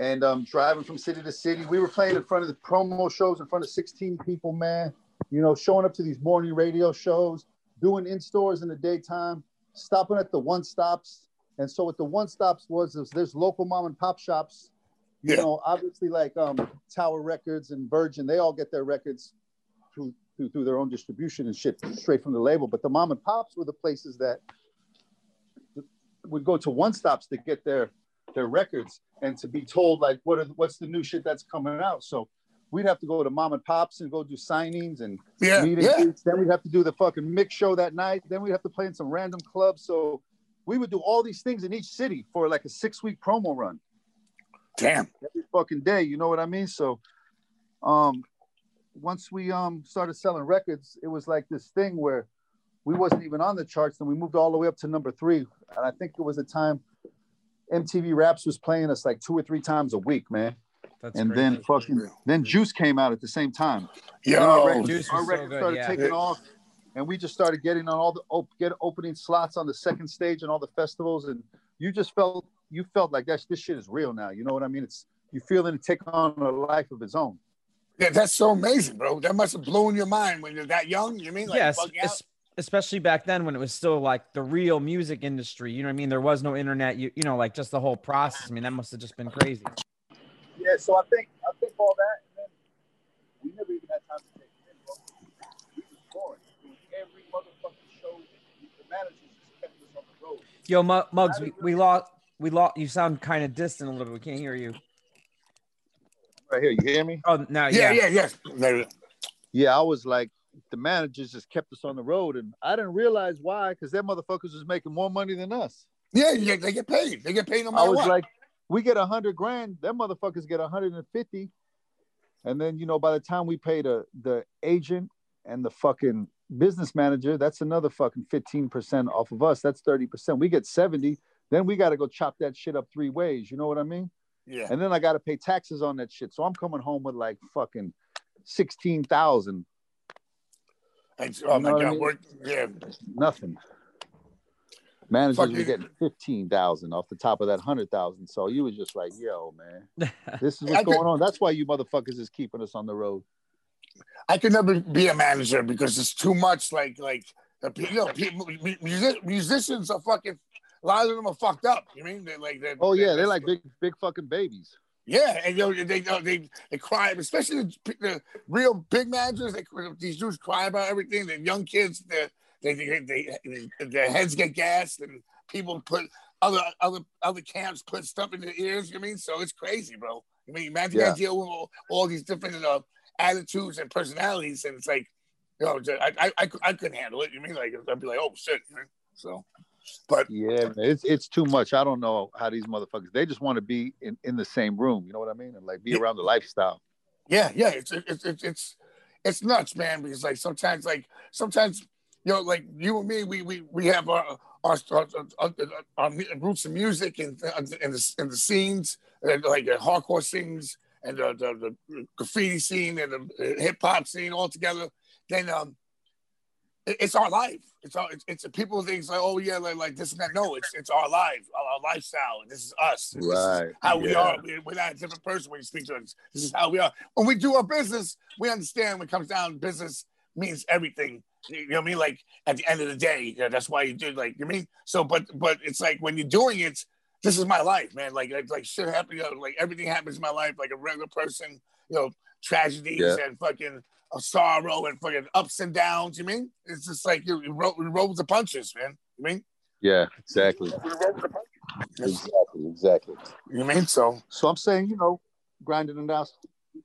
and um, driving from city to city. We were playing in front of the promo shows in front of 16 people, man. You know, showing up to these morning radio shows, doing in stores in the daytime, stopping at the one stops. And so what the one stops was is there's local mom and pop shops. You Yeah. know, obviously like um, Tower Records and Virgin, they all get their records through, through through their own distribution and shit straight from the label. But the mom and pops were the places that would go to one stops to get their their records and to be told like what are what's the new shit that's coming out. So we'd have to go to mom and pops and go do signings and Yeah, meet and yeah. Then we'd have to do the fucking mix show that night. Then we'd have to play in some random clubs. So we would do all these things in each city for like a six week promo run Damn. every fucking day. You know what I mean? So, um, once we um started selling records, it was like this thing where we wasn't even on the charts, and we moved all the way up to number three. And I think it was a time MTV Raps was playing us like two or three times a week, man. That's and crazy. then fucking then Juice came out at the same time. Yo, And our record, Juice was our so record good, started yeah. taking off, and we just started getting on all the op- get opening slots on the second stage and all the festivals, and you just felt you felt like that this shit is real now. You know what I mean? It's you feeling it take on a life of its own. Yeah, that's so amazing, bro. That must have blown your mind when you're that young. You mean like yes, bug out? es- especially back then when it was still like the real music industry. You know what I mean? There was no internet. You you know, like just the whole process. I mean, that must have just been crazy. Yeah, so I think I think all that, and then we never even had time to take it in. We was touring, doing every motherfucking show. The managers just kept us on the road. Yo, Mu- Muggs, we, we lost. We lost. You sound kind of distant a little. bit. We can't hear you. Right here, you hear me? Oh, now yeah, yeah. yeah, yes. There- Yeah, I was like, the managers just kept us on the road, and I didn't realize why, because them motherfuckers was making more money than us. Yeah, yeah, they get paid. They get paid no I was what. like, we get a hundred grand, them motherfuckers get a hundred and fifty, and then you know by the time we pay the uh, the agent and the fucking business manager, that's another fucking fifteen percent off of us. That's thirty percent. We get seventy. Then we got to go chop that shit up three ways. You know what I mean? yeah. And then I got to pay taxes on that shit. So I'm coming home with like fucking sixteen thousand. And, oh You my know I god, mean? work, yeah. Nothing. Managers Fuck were you. getting fifteen thousand off the top of that hundred thousand. So you was just like, yo, man, this is I what's could- going on. That's why you motherfuckers is keeping us on the road. I could never be a manager because it's too much. Like, like you know, people, music, musicians are fucking. A lot of them are fucked up. You mean they like? They're, Oh yeah, they're like big, big fucking babies. Yeah, and you know, they they they, they cry, especially the, the real big managers. They, these dudes cry about everything. The young kids, they they, they, they, their heads get gassed, and people put other other other camps put stuff in their ears. You know I mean, so it's crazy, bro. I mean, imagine you Yeah. gotta deal with all, all these different uh, attitudes and personalities, and it's like, you know, I I, I, I couldn't handle it. You know I mean, like I'd be like, oh shit, you know? so. But Yeah, man, it's it's too much. I don't know how these motherfuckers. They just want to be in, in the same room. You know what I mean? And like be Yeah. around the lifestyle. Yeah, yeah, it's it's it's it's it's nuts, man. Because like sometimes, like sometimes, you know, like you and me, we we we have our our our, our, our roots in music and and the and the scenes, and like the hardcore scenes and the, the, the graffiti scene and the hip hop scene all together. Then um, it's our life. It's our it's, it's people think like oh yeah like, like this and that. No, it's it's our life, our, our lifestyle. This is us. This is Right. how we Yeah. are. We're, not a different person when you speak to us. This is how we are. When we do our business, we understand when it comes down business. means everything. You know what I mean? Like at the end of the day, yeah, that's why you do. Like you mean? So, but but it's like when you're doing it, this is my life, man. Like like, like shit happen. You know, like everything happens in my life, like a regular person. You know, tragedies Yeah. and fucking uh, sorrow and fucking ups and downs. You mean? It's just like you, you, roll, you roll with the punches, man. You mean? Yeah, exactly. Exactly, exactly. You mean so? So I'm saying, you know, grinding it out.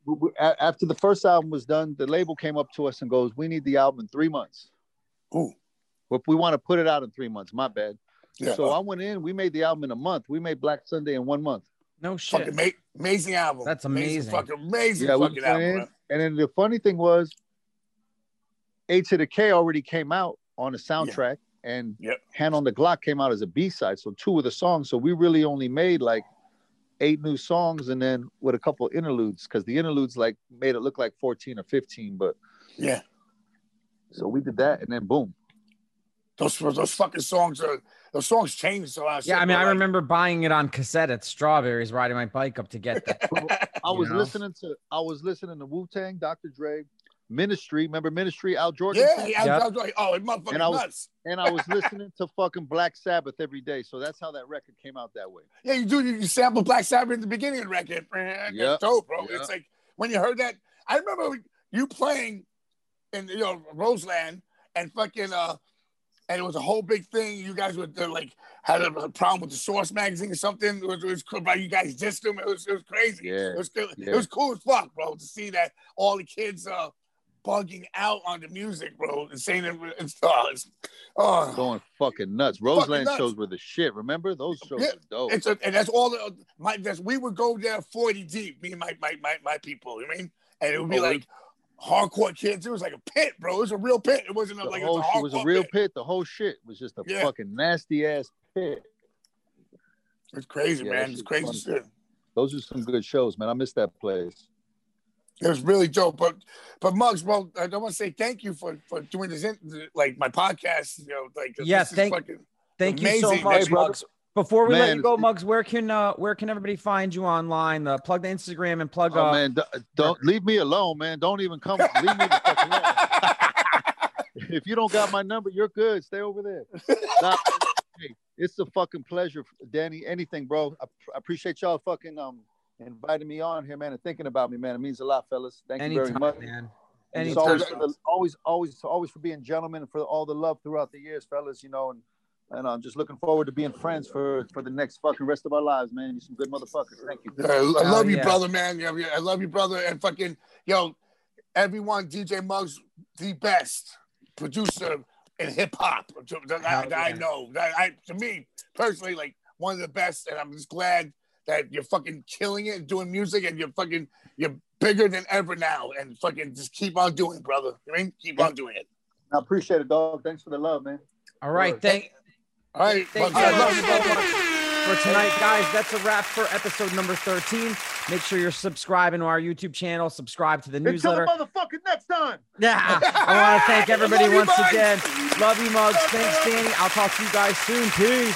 We- we- a- After the first album was done, the label came up to us and goes, "We need the album in three months." Ooh. If we want to put it out in three months, my bad. Yeah. So I went in. We made the album in a month. We made Black Sunday in one month. No shit. Fucking ma- amazing album. That's amazing. Fucking amazing yeah, fucking went album. And then the funny thing was, A to the K already came out on the soundtrack, and Yep. Hand on the Glock came out as a B side. So two of the songs. So we really only made like eight new songs, and then with a couple interludes, because the interludes like made it look like fourteen or fifteen. But Yeah. so we did that, and then boom. Those those fucking songs are those songs changed so lot. Yeah, I mean, I remember buying it on cassette at Strawberries, riding my bike up to get that. I was know? listening to I was listening to Wu Tang, Dr. Dre, Ministry. Remember Ministry? Al Jourgensen. Yeah, yeah, I was like, oh, it motherfucking and I was, nuts. And I was listening to fucking Black Sabbath every day. So that's how that record came out that way. Yeah, you do. You, you sample Black Sabbath in the beginning of the record. Yeah. Dope, bro. Yeah. It's like when you heard that. I remember you playing in you know Roseland and fucking uh, and it was a whole big thing. You guys were uh, like had a, a problem with the Source magazine or something. It was, it was cool, bro. You guys dissed them. It was it was crazy. Yeah. It was cool. Yeah. It was cool as fuck, bro, to see that all the kids uh bugging out on the music, bro, and saying it, it's, oh, it's oh. Going fucking nuts. Roseland nuts. shows were the shit. Remember? Those shows Yeah, were dope. It's a, and that's all. The, my that's we would go there forty deep. Me and my my my, my people. You know I mean? And it would be Oh, like hardcore kids. It was like a pit, bro. It was a real pit. It wasn't a, the like whole it shit was was a, a real pit. pit. The whole shit was just a Yeah. fucking nasty ass pit. It's crazy, Yeah, man. It's crazy fun. shit. Those are some good shows, man. I miss that place. It was really dope. But but Muggs, bro, I don't want to say thank you for for doing this in, like my podcast. You know, like this Yes, is thank- fucking Thank you so amazing, much, man. Before we let you go, Muggs, where can uh, where can everybody find you online? Uh, plug the Instagram and plug. Oh uh, man, don't leave me alone, man. Don't even come. leave me the fuck alone. if you don't got my number, you're good. Stay over there. Nah, hey, it's a fucking pleasure, Danny. Anything, bro. I, I appreciate y'all fucking um inviting me on here, man, and thinking about me, man. It means a lot, fellas. Thank you very much. man. And Anytime. always, always, always, always for being gentlemen and for all the love throughout the years, fellas. You know, and and I'm just looking forward to being friends for for the next fucking rest of our lives, man. You some good motherfuckers. Thank you. I, I love you, yeah. brother, man. Yeah, yeah, I love you, brother. And fucking, yo, everyone, DJ Muggs, the best producer in hip hop that, I- Hell I know. That I, to me personally, like one of the best. And I'm just glad that you're fucking killing it and doing music, and you're fucking, you're bigger than ever now. And fucking just keep on doing, it, brother. You mean keep on doing it. I appreciate it, dog. Thanks for the love, man. All right, Word. thank. All right, Thank you I love so you, brother. much for tonight, guys. That's a wrap for episode number 13. Make sure you're subscribing to our YouTube channel, subscribe to the Until newsletter. the motherfucking next time. Yeah, I want to thank everybody Love once Muggs. again. Love you, Muggs. Thanks, Danny. I'll talk to you guys soon. Peace.